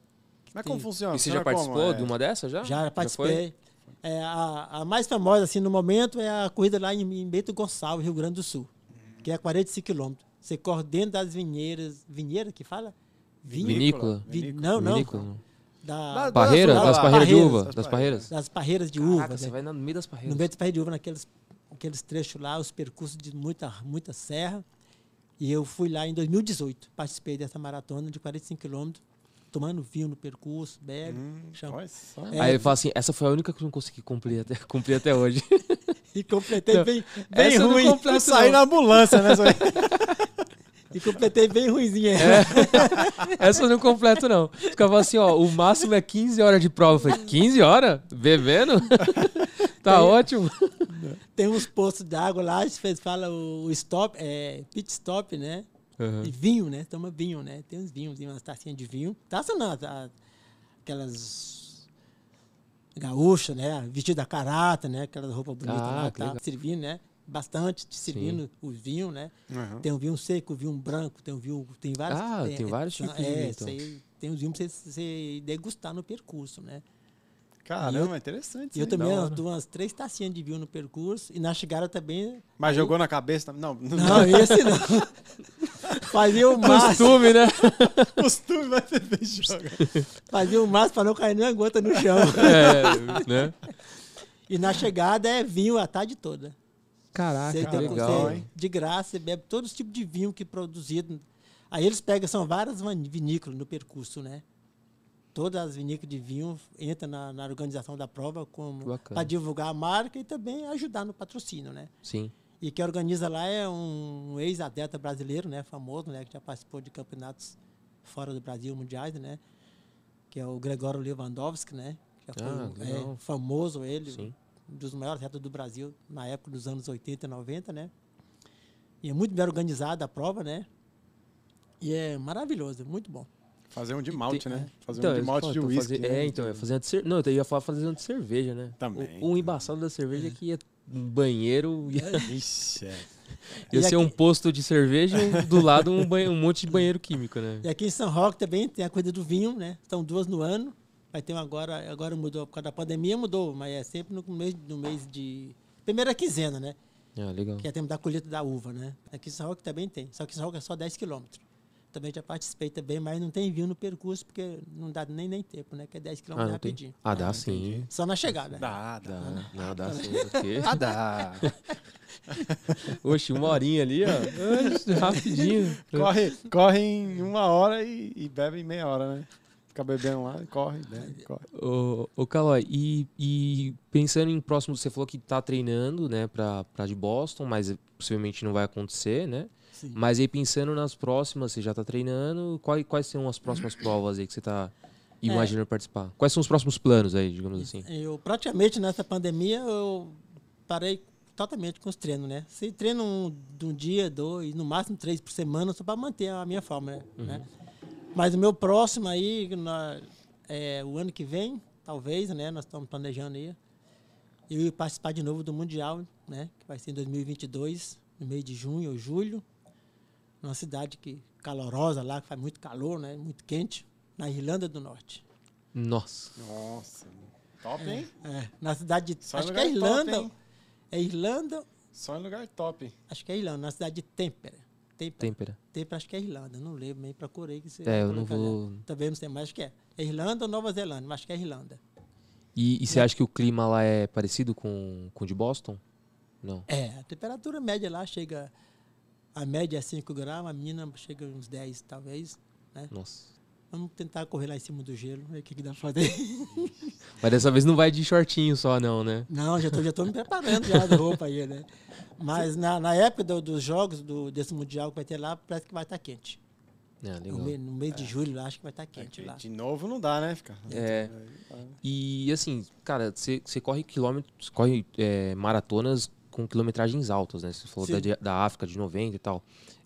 Mas como tem- funciona? E você já como? participou É. de uma dessa já? já participei. É, a, a mais famosa, assim, no momento, é a corrida lá em, em Bento Gonçalves, Rio Grande do Sul, que é 45 quilômetros. Você corre dentro das vinheiras. Vinheira que fala? Vinho? Vinícola. Vi- não, não. Vinícola. Da, Da- Parreira? das Das parreiras de uva. das Das parreiras. das parreiras de uva. Caraca, né? você vai no meio das No parreiras. meio das parreiras de uva, naqueles aqueles trechos lá, os percursos de muita, muita serra. E eu fui lá em 2018, participei dessa maratona de 45 quilômetros, tomando vinho no percurso, bebe, Hum. É. Aí ele fala assim, essa foi a única que eu não consegui cumprir até, cumprir até hoje. E completei Não, bem, bem não ruim. completo, Eu saí na ambulância, né? E completei bem ruimzinha. É. essa eu não completo, não. Ficava assim, ó, o máximo é 15 horas de prova. Eu falei, 15 horas? Bebendo? tá Tem- ótimo. Tem uns postos d'água lá, eles fez- fala o, stop, é, pit stop, né? Uhum. E vinho, né? Toma vinho, né? Tem uns vinhos, umas tacinhas de vinho. Taça não, tá- aquelas gaúcha, né? Vestida a carata, né? Aquela roupa bonita Ah, lá, tá? servindo, né? Bastante te servindo o vinho, né? Aham. Tem um vinho seco, vinho branco, tem um vinho, tem vários. Ah, tem vários são- tipos de é, vinho, isso então. aí tem os vinhos pra você, você degustar no percurso, né? Caramba, interessante. E eu isso aí, também da umas três tacinhas de vinho no percurso e na chegada também. Mas jogou na cabeça também? Não, não. Não, esse não. Fazia o máximo, Costume, né? costume vai beber e joga. fazia o máximo para não cair nenhuma gota no chão. é, né? E na chegada é vinho a tarde toda. Caraca, Você que legal, hein? De graça, você bebe todos os tipos de vinho que é produzido. Aí eles pegam, são várias vinícolas no percurso, né? Todas as vinícolas de vinho entram na, na organização da prova Que como para divulgar a marca e também ajudar no patrocínio, né? Sim. E quem organiza lá é um ex-atleta brasileiro, né? Famoso, né? Que já participou de campeonatos fora do Brasil, mundiais, né? Que é o Gregório Lewandowski, né? Já foi Ah, é, famoso ele, Sim. Um dos maiores atletas do Brasil na época dos anos 80 e 90, né? E é muito bem organizada a prova, né? E é maravilhoso, muito bom. Fazer um de malte, Tem- né? Fazer Então, um de malte de uísque. fazer- né? É, então, é fazer uma de cer... Não, eu ia falar fazer uma de cerveja, né? Também, O, o embaçado da cerveja é que ia um banheiro ia, Ixi, é. ia E ser aqui- um posto de cerveja e um- do lado um, um monte de banheiro químico, né? E aqui em São Roque também tem a coisa do vinho, né? São duas no ano. Vai ter uma agora, agora mudou, por causa da pandemia mudou, mas é sempre no mês, no mês de. Primeira quinzena, né? Ah, legal. Que é tempo da colheita da uva, né? Aqui em São Roque também tem. Só que em São Roque é só 10 quilômetros. Também já participei também, mas não tem vinho no percurso, porque não dá nem, nem tempo, né? Que é 10 Ah, quilômetros não tem? rapidinho. Ah, dá Ah, sim. entendi. Só na chegada. Dá, dá. Dá. Não, dá sim. o quê? Ah, dá. Oxe, uma horinha ali, ó. Oxe, rapidinho. corre, corre em uma hora e, e bebe em meia hora, né? Fica bebendo lá, corre, bebe, corre. Ô, ô Calói, e, e pensando em próximo, você falou que tá treinando, né, pra, pra de Boston, mas possivelmente não vai acontecer, né? Sim. Mas aí pensando nas próximas, você já tá treinando, quais, quais são as próximas provas aí que você tá imaginando participar? Quais são os próximos planos aí, digamos assim? Eu praticamente nessa pandemia eu parei totalmente com os treinos, né? Se treino um, de um dia, dois, no máximo três por semana, só para manter a minha forma, né? né? Mas o meu próximo aí, na- é, o ano que vem, talvez, né? Nós estamos planejando aí. Eu participar de novo do Mundial, né? Que vai ser em 2022, no mês de junho ou julho. Numa cidade que calorosa lá, que faz muito calor, né? Muito quente, na Irlanda do Norte. Nossa. Nossa, top, hein? É, na cidade de. Só em acho que é lugar top, Irlanda. hein? é Irlanda. Só em lugar top. Acho que é Irlanda, na cidade de Tempera. Tempera. Têmpera. Tempera acho que é Irlanda, não lembro, nem procurei. Que você É, eu não vou- né? Também não sei, mas acho que é. É Irlanda ou Nova Zelândia, mas acho que é Irlanda. E, e você acha que o clima lá é parecido com com o de Boston? Não. É, a temperatura média lá chega. A média é 5 graus, a menina chega uns 10, talvez. Né? Nossa. Vamos tentar correr lá em cima do gelo, ver o que, que dá pra fazer. Mas dessa vez não vai de shortinho só, não, né? Não, já tô, já tô me preparando já de roupa aí, né? Mas na, na época do- dos jogos do, desse Mundial que vai ter lá, parece que vai estar quente. É, No, legal. me- no mês de julho, lá, acho que vai estar quente lá. De novo não dá, né? Ficar. É. E assim, cara, você corre quilômetros, corre é, maratonas com quilometragens altas, né? Você falou da, Sim. da África de 90 e tal.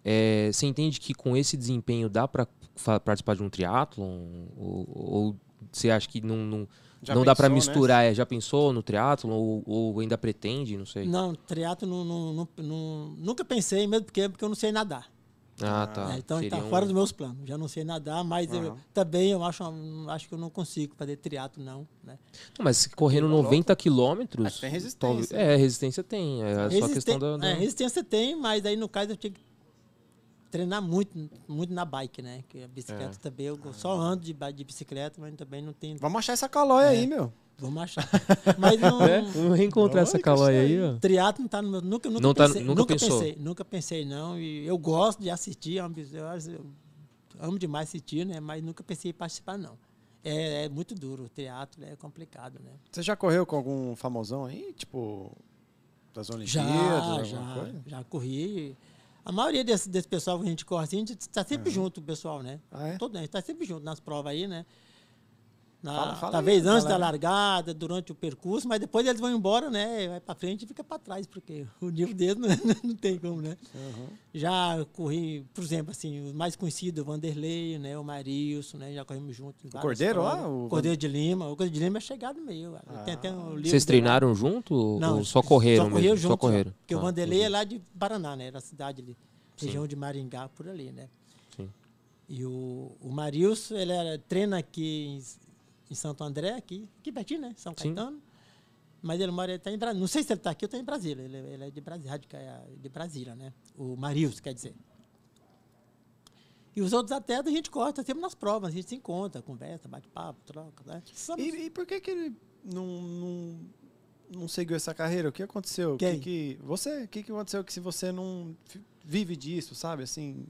É, Você entende que com esse desempenho dá pra fa- participar de um triatlon? Ou- Ou você acha que não, não, Já não dá pensou, né? misturar? É, já pensou no triatlon? Ou, ou ainda pretende? Não sei. Não, triatlo não, não, não- não- nunca pensei, mesmo porque, porque eu não sei nadar. Ah, tá. né? Então está um- fora dos meus planos. Já não sei nadar, mas eu, Aham. também eu acho, acho que eu não consigo fazer triatlo não. Né? Não, Mas correndo Tá louco. 90 quilômetros. Mas tem resistência. talvez- É, resistência tem. É só Resisten- questão da. da- é, resistência tem, mas aí no caso eu tinha que treinar muito, muito na bike, né? Que a bicicleta É. também, eu só ando de, de bicicleta, mas também não tenho. Vamos achar essa calóia É. aí, meu. Vamos achar. Mas não. Né? Vamos reencontrar essa calóia aí, ó. Triatlo não tá no meu. Nunca, nunca Não tá- pensei. nunca pensou? pensei. Nunca pensei, não. E eu gosto de assistir, amo, eu, eu amo demais assistir, né? Mas nunca pensei em participar, não. É, é muito duro. O teatro é complicado, né? Você já correu com algum famosão aí? Tipo, das Olimpíadas? Já, já, coisa? já corri. A maioria desse, desse pessoal que a gente corre assim, a gente está sempre junto, o pessoal, né? Ah, é? Todo, a gente está sempre junto nas provas aí, né? Na- Fala- fala talvez aí, antes da galera. largada, durante o percurso, mas depois eles vão embora, né? Vai para frente e fica para trás, porque o nível deles não, não tem como, né? Já corri, por exemplo, assim, os mais conhecidos, o Vanderlei, né? O Marilson, né? Já corremos juntos. em várias Cordeiro lá, o Cordeiro de Lima. O Cordeiro de Lima é chegado meio. Tem até um livro Vocês dele lá. treinaram junto ou só correram Só correram mesmo? junto. só correram. Porque o Ah, Vanderlei é lá de Paraná, né? Da cidade ali. Região de Maringá, por ali, né? Sim. E o, o Marilson, ele era, treina aqui em, em Santo André, aqui, aqui pertinho, né? São Sim. Caetano. Mas ele mora, ele tá em Brasília. Não sei se ele está aqui ou está em Brasília. Ele, ele é de Brasília, radica- de Brasília, né? O Marilson, quer dizer. E os outros atletas a gente corta sempre nas provas, a gente se encontra, conversa, bate papo, troca, né? E, e por que, que ele não, não, não seguiu essa carreira? O que aconteceu? O Quem? Que, que, você, o que, que aconteceu que se você não vive disso, sabe? Assim,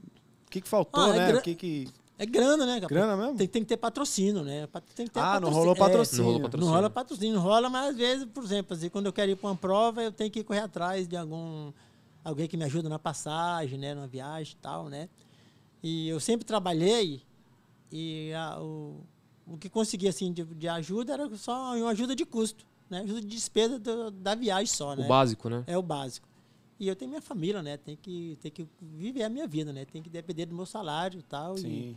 o que, que faltou, Ah, é né? gra- O que que... É grana, né? cara? Grana mesmo? Tem, tem que ter patrocínio, né? Tem que ter Ah, não patrocínio. rolou É, patrocínio. Não rolou Não patrocínio. rola patrocínio, não rola, mas às vezes, por exemplo, assim, quando eu quero ir para uma prova, eu tenho que correr atrás de algum alguém que me ajuda na passagem, né, na viagem e tal, né? E eu sempre trabalhei e a- o, o que conseguia assim de, de ajuda era só uma ajuda de custo, né? Ajuda de despesa do- da viagem só, né? O básico, né? É o básico. E eu tenho minha família, né? Tem que tem que viver a minha vida, né? Tem que depender do meu salário e tal Sim. e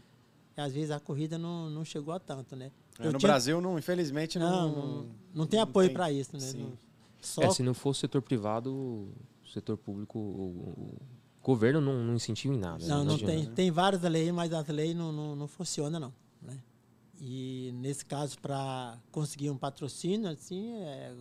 às vezes a corrida não, não chegou a tanto, né? É, no tinha- Brasil, não, infelizmente, não, não... não, não tem não apoio para isso, né? Sim. Não- só, É, se não for o setor privado, o setor público, o, o governo não, não incentiva em nada. não, não adianta. tem. Tem várias leis, mas as leis não, não, não funcionam, não. Né? E nesse caso, para conseguir um patrocínio, assim, é,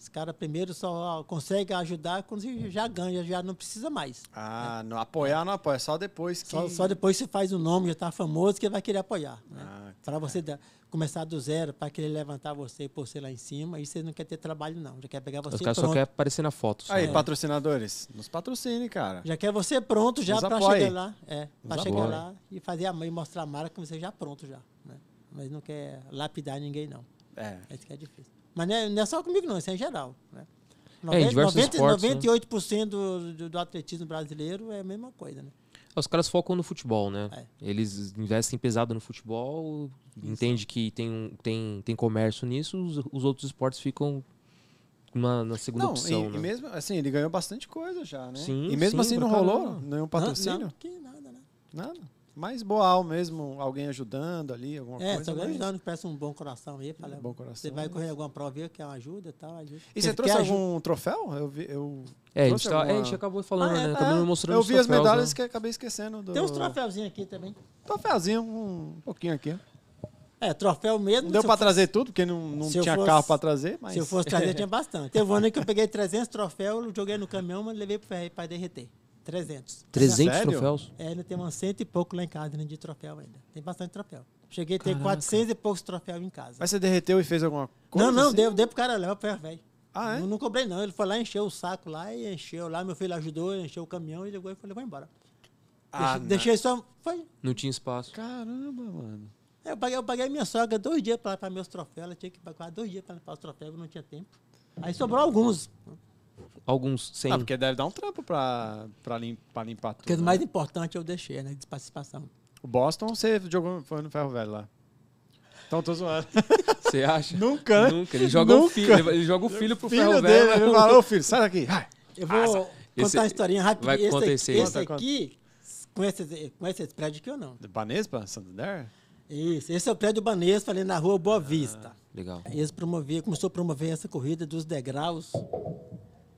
os caras primeiro só conseguem ajudar quando você já ganha, já não precisa mais. Ah, não, apoiar não apoia, só depois que... Só, só depois você faz o nome, já está famoso, que vai querer apoiar. Né? Ah, para você dar- começar do zero, para querer levantar você e pôr você lá em cima, aí você não quer ter trabalho, não. Já quer pegar você Os caras só querem aparecer na foto. só. Aí, É. patrocinadores, nos patrocine, cara. Já quer você pronto já para chegar lá. É, para chegar lá e fazer a e mostrar a marca você já pronto já. Né? Mas não quer lapidar ninguém, não. É. Isso que é difícil. Mas não é, não é só comigo, não, isso é em geral. Né? É, em diversos esportes, né? 98% do, do, do atletismo brasileiro é a mesma coisa, né? Os caras focam no futebol, né? É. Eles investem pesado no futebol, entende que tem, tem, tem comércio nisso, os, os outros esportes ficam na, na segunda Não, opção, e, né? e mesmo assim, ele ganhou bastante coisa já, né? Sim, e mesmo sim, assim não rolou nenhum Não, patrocínio? não, que nada, né? Nada. Mais boal mesmo, alguém ajudando ali, alguma É, coisa. só mas- ajudando que parece um bom coração aí. Fala, Bom coração, Você vai correr alguma prova aí, quer uma ajuda e tal. Ajuda. E você trouxe algum troféu? Eu vi, eu É, a gente, tá- é, a alguma- gente acabou falando, Ah, é, né? é. Mostrando Eu vi as troféus, medalhas né? que acabei esquecendo. Do... Tem uns troféuzinhos aqui também. Troféuzinho, um pouquinho aqui. É, troféu mesmo. Não deu fosse- trazer tudo, porque não, não tinha fosse- carro pra trazer, mas... Se eu fosse trazer, tinha bastante. Teve um ano que eu peguei 300 troféus, joguei no caminhão, mas levei para derreter. 300. 300 Sério? troféus? É, ainda tem umas cento e pouco lá em casa né, de troféu ainda. Tem bastante troféu. Cheguei a ter Caraca. 400 e poucos troféus em casa. Mas você derreteu e fez alguma coisa? não, não, assim? deu, deu pro cara levar pro ferro velho. Ah, é? não, não cobrei não. Ele foi lá, encheu o saco lá e encheu lá. Meu filho ajudou, encheu o caminhão e levou e falou, vai embora. Ah, deixei, deixei só. Foi. Não tinha espaço. Caramba, mano. Eu paguei, eu paguei minha sogra dois dias para meus troféus. Ela tinha que pagar dois dias para limpar os troféus, não tinha tempo. Aí sobrou alguns. Alguns sem. Ah, porque deve dar um trampo pra, pra, lim, pra limpar tudo. Porque o né? mais importante eu deixei, né? De participação. O Boston, você jogou, foi no Ferro Velho lá. Então, tô zoando. Você acha? Nunca, né? Nunca. Ele joga, O Nunca. filho, ele joga o filho pro filho ferro dele, velho. ele falou, ô filho, sai daqui. Vai. Eu vou contar Esse- uma historinha rápida. vai Esse, acontecer. esse Conta, conta. aqui, conhece, esse- conhece esse prédio aqui ou não? Banespa, Santander? Isso, esse é o prédio Banespa ali na rua Boa Vista. Legal. Eles promoviam, começou a promover essa corrida dos degraus.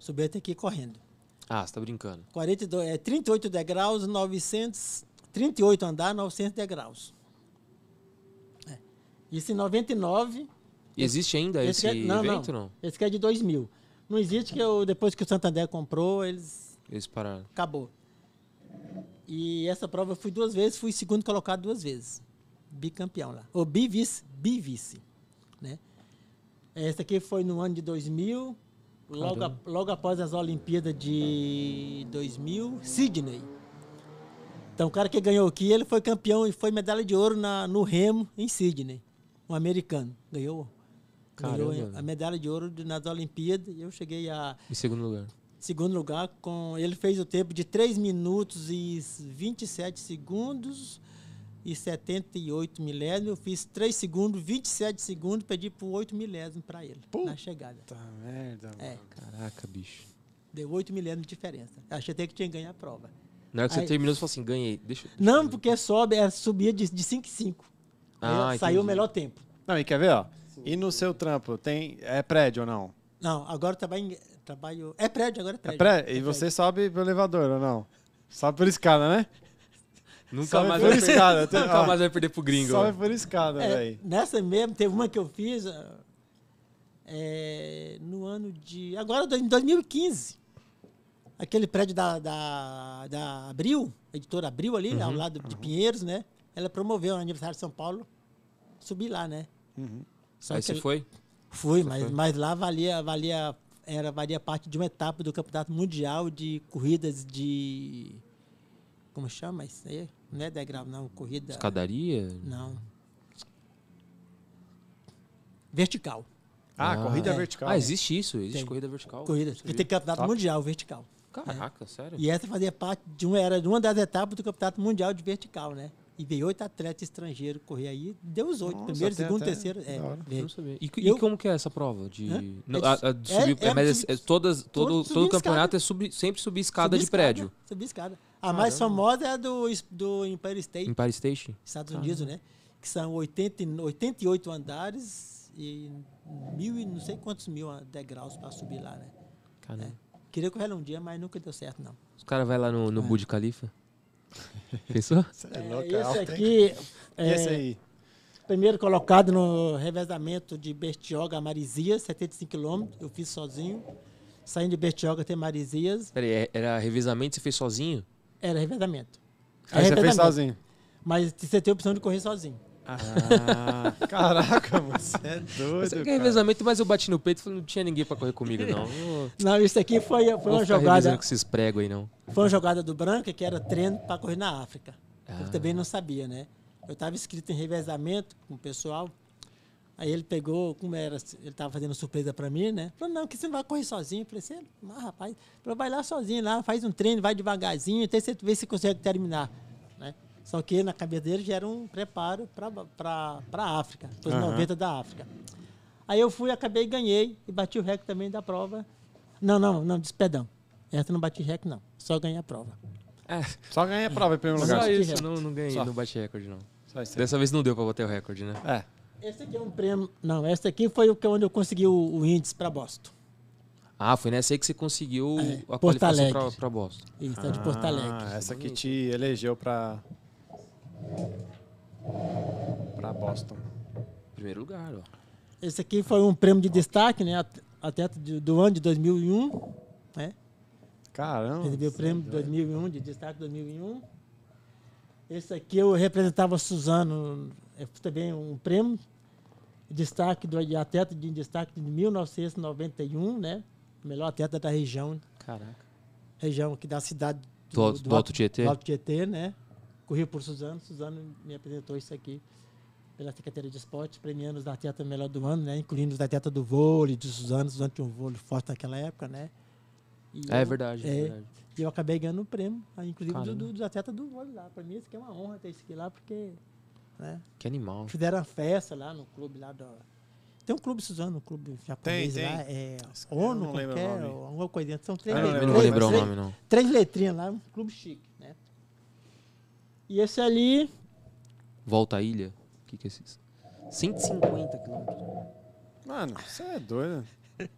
Subi até aqui correndo. Ah, você tá brincando. 42, é 38 degraus, 900, 38 andar, 900 degraus. É. Isso em 99. E existe ainda esse, que é- não, evento não. não? Esse que é de 2000. Não existe que eu, depois que o Santander comprou, eles Eles pararam. acabou. E essa prova eu fui duas vezes, fui segundo colocado duas vezes. Bicampeão lá. Ou bivice, bivice, né? Essa aqui foi no ano de 2000, logo, a- logo após as Olimpíadas de 2000, Sydney. Então o cara que ganhou aqui, ele foi campeão e foi medalha de ouro na, no remo em Sydney. Um americano. Ganhou, ganhou a medalha de ouro nas Olimpíadas e eu cheguei a Em segundo lugar. segundo lugar, com ele fez o tempo de 3 minutos e 27 segundos e 78 milésimos. Eu fiz 3 segundos, 27 segundos, pedi por 8 milésimos para ele Puta. na chegada. Tá merda, mano. É, Caraca, bicho. deu 8 milésimos de diferença. Achei até que tinha que ganhar a prova. Na hora que você Aí- terminou, você falou assim, ganhei. Deixa, deixa Não, porque sobe, é, subia de, de 5 em 5. Ah, Saiu o melhor tempo. Não, e quer ver, ó? E no seu trampo, tem. É prédio ou não? Não, agora eu trabalho, em- trabalho. É prédio, agora é É prédio. prédio. É E você sobe pelo elevador ou não? Sobe por escada, né? Nunca mais vai perder, escada, nunca mais vai perder pro gringo. Sobe por escada, É, velho. nessa mesmo, teve uma que eu fiz ah, é, no ano de. Agora, em 2015. Aquele prédio da, da, da Abril, editora Abril ali, Uhum, ao lado de Pinheiros, né? Ela promoveu o aniversário de São Paulo. Subi lá, né? Uhum. Só Aí você foi? Fui, mas, foi? mas lá valia, valia, era, valia parte de uma etapa do Campeonato Mundial de Corridas de. Como chama isso aí? Não é degrau, não. Corrida. Escadaria? Não. Vertical. Ah, Ah. corrida É. vertical. Ah, existe isso? Existe Tem. corrida vertical? Corrida. Sabia. tem Campeonato Top. Mundial vertical. Caraca, sério? E essa fazia parte de uma, era de uma das etapas do Campeonato Mundial de Vertical, né? E veio oito atletas estrangeiros correr aí. Deu os oito. Primeiro, até- segundo, até terceiro. É, sabia. E, Eu- e como que é essa prova? De, não, É a- de- a de subir, é mas subir- é, todas, todo, todo campeonato escada. é subir, sempre subir escada Subi de prédio. Subi escada. A mais famosa é a do, do Empire State. Empire Station? Estados Unidos, né? Que são 80, e- 88 andares e mil e não sei quantos mil degraus para subir lá, né? Caramba. Queria correr lá um dia, mas nunca deu certo, não. Os caras vão lá no, no Burj Khalifa? Pensou? É É, louco, é esse alto, hein? aqui, é, esse aí? primeiro colocado no revezamento de Bertioga a Marizias, 75 quilômetros, eu fiz sozinho. Saindo de Bertioga até Marizias, Peraí, é- era revezamento, você fez sozinho? Era revezamento. Aí você fez sozinho. Mas você tem a opção de correr sozinho. Ah, caraca, você é doido, Você quer cara. revezamento, mas eu bati no peito e falei, não tinha ninguém pra correr comigo, não. Não, isso aqui foi, foi vou uma jogada. com esses pregos aí, não. Foi uma jogada do Branca que era treino para correr na África. Eu Ah. também não sabia, né? Eu estava inscrito em revezamento com o pessoal. Aí ele pegou, como era, ele estava fazendo surpresa para mim, né? Falou, não, que você não vai correr sozinho. Eu falei, você, ah, rapaz, falou, vai lá sozinho lá, faz um treino, vai devagarzinho, até você ver se consegue terminar. Né? Só que na cabeça dele já era um preparo para a África, para os Aham. 90 da África. Aí eu fui, acabei e ganhei e bati o recorde também da prova. Não, não, não, des- perdão. Essa eu não bati recorde, não. Só ganhei a prova. É, Só ganha a prova em primeiro só lugar. bati isso, não, não ganhei, Só. não bati recorde, não. Só. Dessa vez não deu pra bater o recorde, né? É. Esse aqui é um prêmio. Não, esse aqui foi o que onde eu consegui o, o índice para Boston. Ah, foi nessa aí que você conseguiu É, a Porto qualificação Alegre. pra, pra Boston. Isso, é de Porto Alegre. Ah, essa aqui te elegeu pra. pra Boston. Primeiro lugar, ó. Esse aqui foi um prêmio de destaque, né? at- Atleta de- do ano de 2001. Né? Caramba. Recebi o você prêmio é de doido. 2001, de destaque 2001. Esse aqui eu representava Suzano, é também um prêmio destaque do de atleta de destaque de 1991, né? Melhor atleta da região, Caraca. região aqui da cidade Do Alto- do Alto Tietê? Do Alto Tietê, né? Corri por Suzano, Suzano me apresentou isso aqui pela Secretaria de Esportes, premiando os atletas melhor do ano, né? Incluindo os atletas do vôlei, de Suzano, Suzano tinha um vôlei forte naquela época, né? E É eu- verdade, é é, verdade. E eu acabei ganhando o prêmio, inclusive do, Caramba. do, dos atletas do vôlei lá. Para mim, isso aqui é uma honra ter isso aqui lá, porque né? Que animal. fizeram uma festa lá no clube lá do... Tem um clube Suzano, um clube japonês tem. lá, é ONU, não qualquer, nome. ou alguma coisinha. São três, Eu Eu não vou lembrar o nome, não. três letrinhas lá, um clube chique, né? E esse ali, Volta à ilha. O que, que é isso? 150 quilômetros. Mano, você é doido.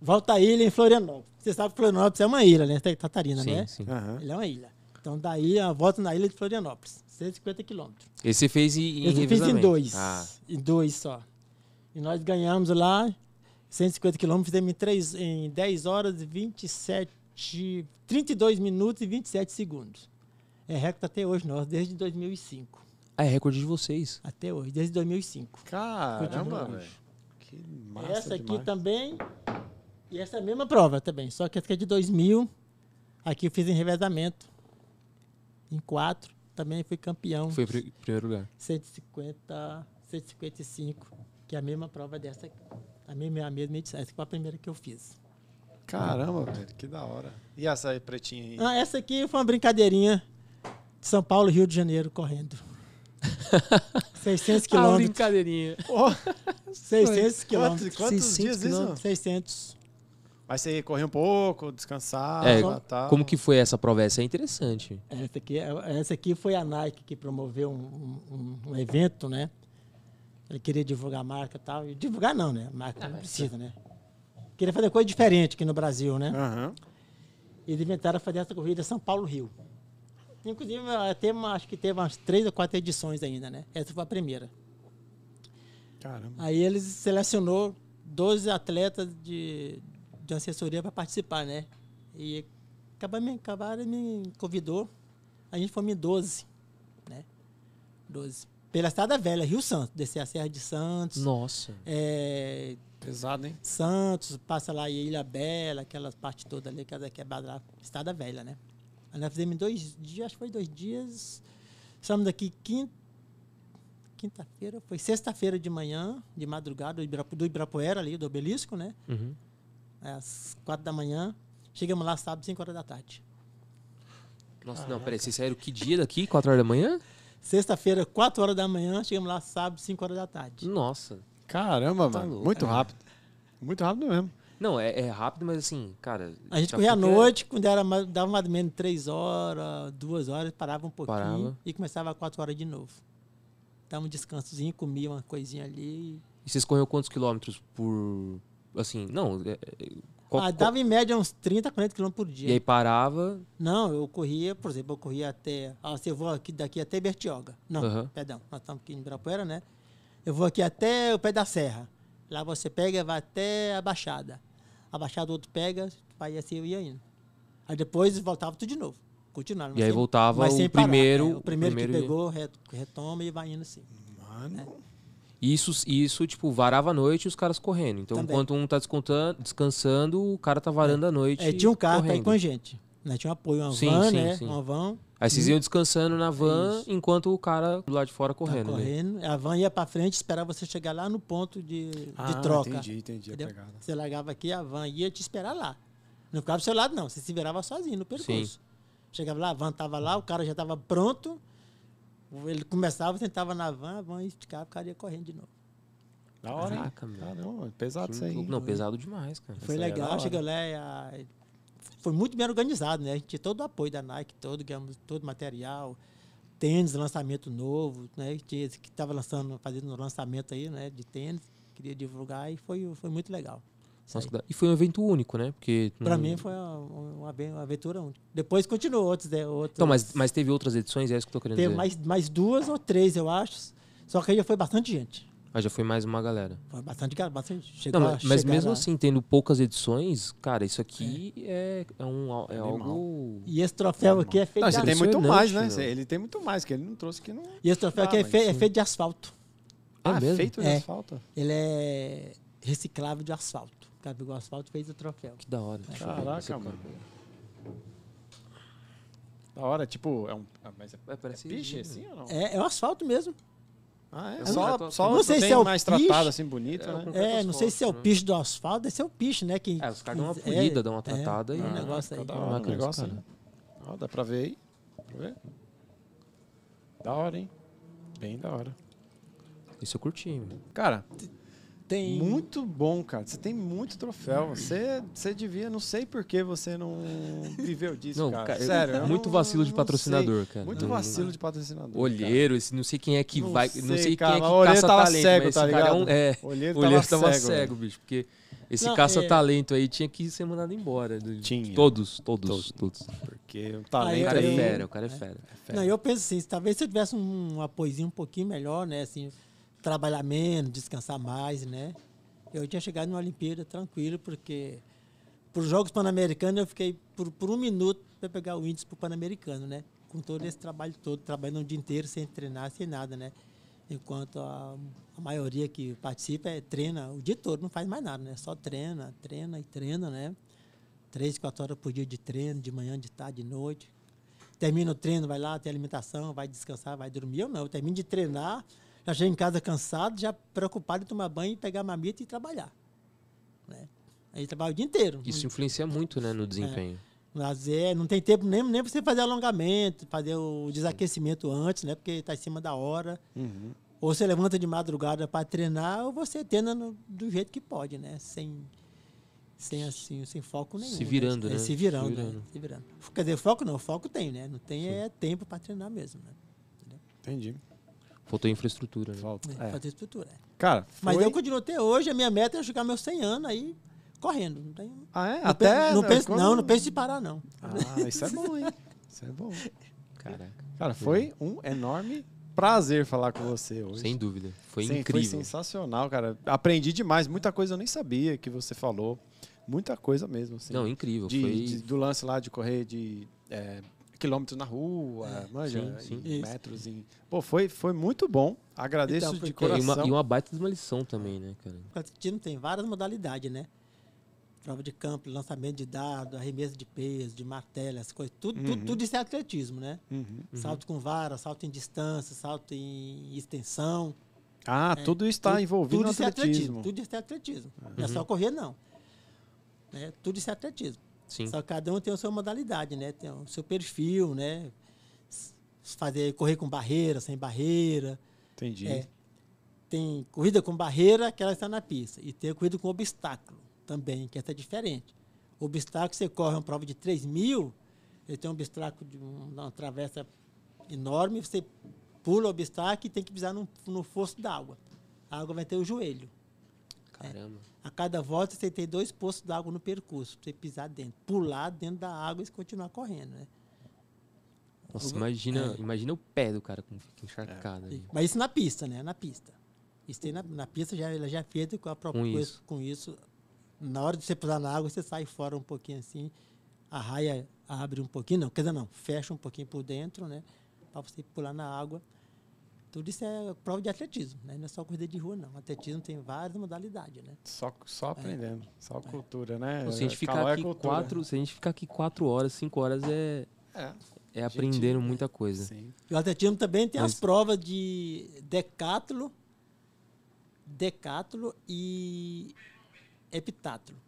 Volta à Ilha em Florianópolis. Você sabe que Florianópolis é uma ilha, né? Catarina, Sim, né? sim. Aham. Ele é uma ilha. Então daí a volta na ilha de Florianópolis, 150 quilômetros. Esse você fez em, em Eu fiz em dois. Ah, Em dois só. E nós ganhamos lá 150 quilômetros, fizemos em, três, em 10 horas e 27, 32 minutos e 27 segundos. É recorde até hoje, nós, desde 2005. ah, é recorde de vocês. Até hoje, desde 2005. Caramba, velho. Que massa essa aqui demais. também. E essa é a mesma prova também. Só que essa aqui é de 2000. Aqui eu fiz em revezamento. Em quatro. Também fui campeão. Foi em pri- primeiro lugar. 150, 155. Que é a mesma prova dessa aqui. A mesma, a mesma edição. Essa foi a primeira que eu fiz. Caramba, velho, que da hora. E essa aí, pretinha aí? Ah, essa aqui foi uma brincadeirinha de São Paulo, Rio de Janeiro, correndo. 600 Ah, quilômetros. brincadeirinha. Pô, 600 quantos, quilômetros. quantos 600 dias isso? quilômetros. 600. Mas você correr um pouco, descansar, É, tal. Como que foi essa prova? Essa é interessante. Essa aqui, essa aqui foi a Nike que promoveu um, um- um evento, né? Ele queria divulgar a marca e tal. E divulgar não, né? A marca não precisa, né? Queria fazer coisa diferente aqui no Brasil, né? Aham. Eles inventaram fazer essa corrida São Paulo-Rio. Inclusive, uma- acho que teve umas três ou quatro edições ainda, né? Essa foi a primeira. Caramba. Aí eles selecionou 12 atletas de, de assessoria para participar, né? E acabaram, me- acabaram me convidou. A gente foi em 12, né? 12. Pela Estrada Velha, Rio Santos. Descer a Serra de Santos. Nossa. é, Pesado, hein? Santos, passa lá em Ilha Bela, aquelas partes todas ali, que é quebrada lá, Estrada Velha, né? Aí nós fizemos em dois dias, acho que foi dois dias. Saímos daqui quinta, quinta-feira, foi sexta-feira de manhã, de madrugada, do Ibirapuera ali, do obelisco, né? Uhum. Às quatro da manhã. Chegamos lá sábado, cinco horas da tarde. Nossa, não, peraí. Vocês saíram que dia daqui? 4 horas da manhã? Sexta-feira, quatro horas da manhã, chegamos lá sábado, cinco horas da tarde. Nossa. Caramba, Tá mano. louco. Muito É. rápido. Muito rápido mesmo. Não, é, é rápido, mas assim, cara. A gente corria à fica- noite, quando era, dava mais ou menos três horas, duas horas, parava um pouquinho Parava. e começava quatro horas de novo. Dava um descansozinho, comia uma coisinha ali. E vocês correram quantos quilômetros por. Assim, não. é- é- qual- ah, qual- dava em média uns 30, 40 quilômetros por dia. E aí parava. Não, eu corria, por exemplo, eu corria até. Ah, se eu vou aqui, daqui até Bertioga. Não, Aham. perdão, nós estamos aqui em Ibirapuera, né? Eu vou aqui até o pé da serra. Lá você pega e vai até a Baixada. A Baixada o outro pega, vai assim eu ia indo. Aí depois voltava tudo de novo. Continuava. E aí voltava mas o parar, primeiro- é, o primeiro, o primeiro que pegou, re- retoma e vai indo assim. Mano. E Isso, isso, tipo, varava a noite e os caras correndo. Então, Também. enquanto um tá descontando, descansando, o cara tá varando a noite. É, tinha um carro ir correndo. com a gente. Né? Tinha um apoio, uma Sim, van, sim, né? sim. Uma van. Aí vocês iam descansando na van Isso. enquanto o cara do lado de fora correndo. Tá né? correndo. A van ia pra frente, esperava você chegar lá no ponto de, de Ah, troca. entendi, entendi a entendeu? pegada. Você largava aqui, a van ia te esperar lá. Não ficava do seu lado, não. Você se virava sozinho no percurso. Chegava lá, a van tava lá, o cara já tava pronto. Ele começava, sentava na van, a van esticava, o cara ia correndo de novo. Da hora, hein? Caraca. Caramba, pesado isso aí. Não, pesado demais, cara. Foi aí é legal, chegou lá e a- foi muito bem organizado, né? A gente tinha todo o apoio da Nike, todo, ganhamos todo o material, tênis, lançamento novo, né? Que estava lançando, fazendo um lançamento aí, né? De tênis, queria divulgar e foi, foi muito legal. E foi um evento único, né? Porque. Pra não- mim foi uma, uma, aven- uma aventura única. Depois continuou outros, né? outros Então, mas, mas teve outras edições, é isso que eu tô querendo Teve dizer. mais, mais duas ou três, eu acho. Só que aí já foi bastante gente. Mas já foi mais uma galera. Foi bastante, cara, bastante. Chegou Não, a mas, mas mesmo lá. assim, tendo poucas edições, cara, isso aqui é, é, um, é Animal. algo. E esse troféu aqui é feito Não, de você tem asfalto. muito mais, né? Ele tem muito mais, que ele não trouxe que não. E esse troféu Ah, aqui é, fe- é feito de asfalto. É ah, mesmo? feito de É. asfalto. Ele é reciclável de asfalto. O cara pegou asfalto e fez o troféu. Que da hora. Ver Caraca, esse mano. Da hora, tipo, é um. ah, Mas é, É, parece piche vidro. assim ou não? É, é o asfalto mesmo. Ah, é? Eu Só, não- só não sei se é o mais piche. tratado assim, bonito, É, né? É, não sei se é o né? piche do asfalto, deve ser o piche, né? Que, É, os caras dão uma é, polida, dão uma é, tratada e- um Ah, negócio aí. Da É hora o bacana, negócio, né? Ó, dá pra ver aí. Dá pra ver? Da hora, hein? Bem da hora. Isso eu curti, meu. Cara, Tem muito bom, cara. Você tem muito troféu. Você, você devia, não sei por que você não viveu disso, Não, cara. Sério. eu muito vacilo de patrocinador, sei. cara. Muito vacilo de patrocinador. Olheiro, esse não sei quem é que Não vai. sei, não sei cara, quem é que caça tava talento, cego, mas tá esse cara é um. ligado? É, olheiro, olheiro tava tava cego, cego, bicho. Porque esse caça-talento aí tinha que ser mandado embora. Tinha. Todos, todos, Todos. todos. Porque o Ah, O talento cara é fera, o cara é fera. é fera. Não, eu penso assim, talvez se eu tivesse um apoiozinho um pouquinho melhor, né? Assim, trabalhar menos, descansar mais, né? Eu tinha chegado numa Olimpíada tranquilo, porque para os Jogos Pan-Americanos eu fiquei por, por um minuto para pegar o índice para o Pan-Americano, né? Com todo esse trabalho todo, trabalhando o dia inteiro sem treinar, sem nada, né? Enquanto a, a maioria que participa é, treina o dia todo, não faz mais nada, né? Só treina, treina e treina, né? Três, quatro horas por dia de treino, de manhã, de tarde, de noite. Termina o treino, vai lá, tem alimentação, vai descansar, vai dormir. Eu não, eu termino de treinar, já chego em casa cansado, já preocupado em tomar banho, pegar mamita e trabalhar. Né? Aí trabalho o dia inteiro. Isso influencia muito, né, no desempenho. lazer, não tem tempo nem, nem pra você fazer alongamento, fazer o desaquecimento antes, né? Porque tá em cima da hora. Uhum. Ou você levanta de madrugada para treinar, ou você treina no- do jeito que pode, né? Sem, sem assim, sem foco nenhum. Se virando, É, né? Se virando, Se né? virando. Se virando. Quer dizer, foco não, foco tem, né? Não tem é tempo para treinar mesmo, né? Entendi. Faltou infraestrutura, né? Volta. É, É. Fazer estrutura. é. Cara, Mas foi- eu continuo até hoje, a minha meta é chegar meus 100 anos aí correndo. Não, tem, Ah, é? não, Até. penso, não, penso, quando- não, não penso em parar, não. Ah, isso é bom, hein? Isso é bom. Caraca. Cara, foi um enorme prazer falar com você hoje. Sem dúvida. Foi Sim, incrível. Foi sensacional, cara. Aprendi demais. Muita coisa eu nem sabia que você falou. Muita coisa mesmo, assim. Não, incrível. De- foi... de- do lance lá de correr de é, quilômetros na rua, manja, sim, sim. em Isso. metros. Em... Pô, foi, foi muito bom. Agradeço Então, de É, e, coração. uma, e uma baita de uma lição também, né, cara? O atletismo tem várias modalidades, né? Prova de campo, lançamento de dado, arremesso de peso, de martelo, essas coisas. Tudo, Uhum. tudo, tudo isso é atletismo, né? Uhum. Salto com vara, salto em distância, salto em extensão. Ah, tudo isso está É, Tudo- envolvido tudo no é atletismo. Tudo isso é atletismo. Não é só correr, não. Né? Tudo isso é atletismo. Sim. Só que cada um tem a sua modalidade, né? Tem o seu perfil, né? Fazer, correr com barreira, sem barreira. Entendi. É. Tem corrida com barreira, que ela está na pista. E tem corrida com obstáculo também, que essa é diferente. O obstáculo, você corre uma prova de 3 mil, ele tem um obstáculo de um- uma travessa enorme, você pula o obstáculo e tem que pisar no, no fosso d'água. A água vai ter o joelho. Caramba. A cada volta você tem dois poços d'água no percurso, pra você pisar dentro, pular dentro da água e continuar correndo. Né? Nossa, O- imagina, é. imagina o pé do cara como fica encharcado. ali. Mas isso na pista, né? Na pista. Isso tem na, na pista, já, ela já é feita com, a pro- Com com isso. com isso. Na hora de você pular na água, você sai fora um pouquinho assim, a raia abre um pouquinho, não, quer dizer, não, fecha um pouquinho por dentro, né? Para você pular na água. Tudo isso é prova de atletismo, né? Não é só corrida de rua, não. Atletismo tem várias modalidades, né? Só, só aprendendo. Só cultura, né? Se a gente ficar Calor é aqui cultura. quatro, se a gente ficar aqui quatro horas, cinco horas é, É, é aprendendo né? muita coisa. sim. E o atletismo também tem as Mas- provas de decátulo, decátulo e epitátulo.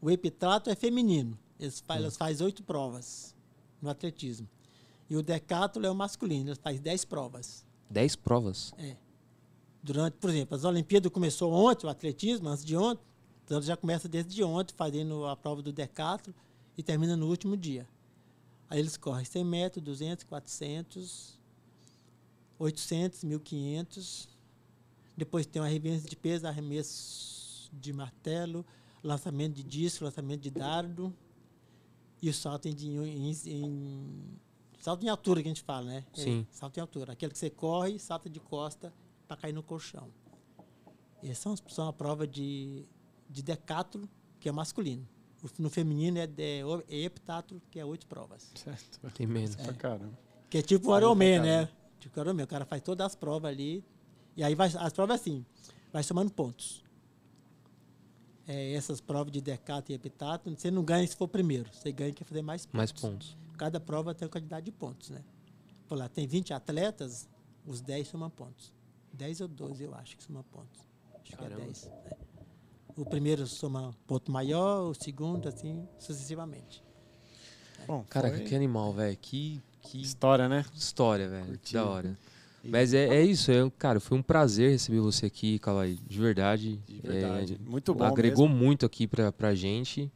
O epitátulo é feminino. Eles faz, elas fazem oito provas no atletismo. E o decátulo é o masculino. Eles fazem dez provas. Dez provas. É. Durante, por exemplo, as Olimpíadas começou ontem, o atletismo, antes de ontem. Então já começa desde ontem, fazendo a prova do decátulo e termina no último dia. Aí eles correm 100 metros, 200, 400, 800, 1500. Depois tem o arremesso de peso, arremesso de martelo, lançamento de disco, lançamento de dardo e o salto em, em, em- salto em altura que a gente fala, né? É, Sim. salto em altura, aquele que você corre e salta de costa para cair no colchão. Essas são, são a prova de, de decátulo, que é masculino. No feminino é, de, é heptátulo, que é oito provas. Certo. Tem menos. Pra caramba. Que é tipo o Ironman, né? Tipo o Ironman, o cara faz todas as provas ali. E aí vai, as provas assim, vai somando pontos. É, essas provas de decato e epitato, você não ganha se for primeiro, você ganha quem fazer mais pontos. Mais pontos. Cada prova tem uma quantidade de pontos, né? Por lá, tem 20 atletas, os 10 somam pontos. 10 ou 12, eu acho que somam pontos. Acho Caramba. que é 10. né? O primeiro soma ponto maior, o segundo, assim, sucessivamente. Bom, Cara, foi que animal, velho. Que, que história, né? história, velho. Da hora. Mas é, é isso, é, cara, foi um prazer receber você aqui, Calai. De verdade. De verdade. É, Muito bom Agregou mesmo. muito aqui pra, pra gente.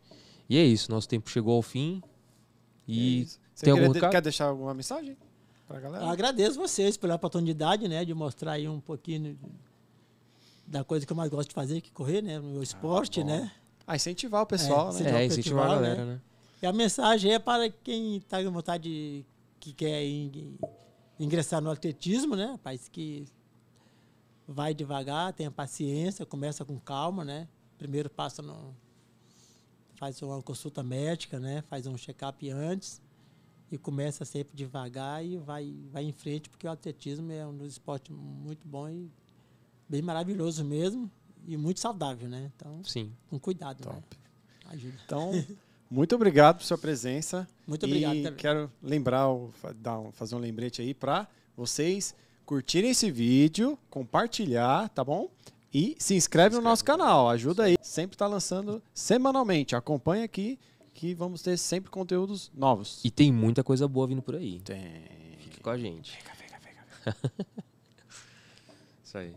E é isso, nosso tempo chegou ao fim. É E isso. Você tem algum quer deixar alguma mensagem pra galera? Eu agradeço vocês pela oportunidade, né, de mostrar aí um pouquinho da coisa que eu mais gosto de fazer, que é correr, né, no meu esporte, bom. né. Ah, incentivar o pessoal, É, né? é, incentivar a galera, né? E a mensagem é para quem está com vontade, de, que quer in- ingressar no atletismo, né, rapaz, que vai devagar, tenha paciência, começa com calma, né. Primeiro passa no faz uma consulta médica, né, faz um check-up antes e começa sempre devagar e vai vai em frente, porque o atletismo é um dos esportes muito bom e bem maravilhoso mesmo e muito saudável, né? Então, Sim. com cuidado, né? Top. Ajuda. Então, muito obrigado por sua presença. Muito obrigado E também. quero lembrar, dar um- fazer um lembrete aí para vocês curtirem esse vídeo, compartilhar, tá bom? E se inscreve no nosso canal, ajuda aí. Sempre está lançando semanalmente. Acompanha aqui que vamos ter sempre conteúdos novos. E tem muita coisa boa vindo por aí. Tem. Fica com a gente. Fica, fica, fica. Isso aí.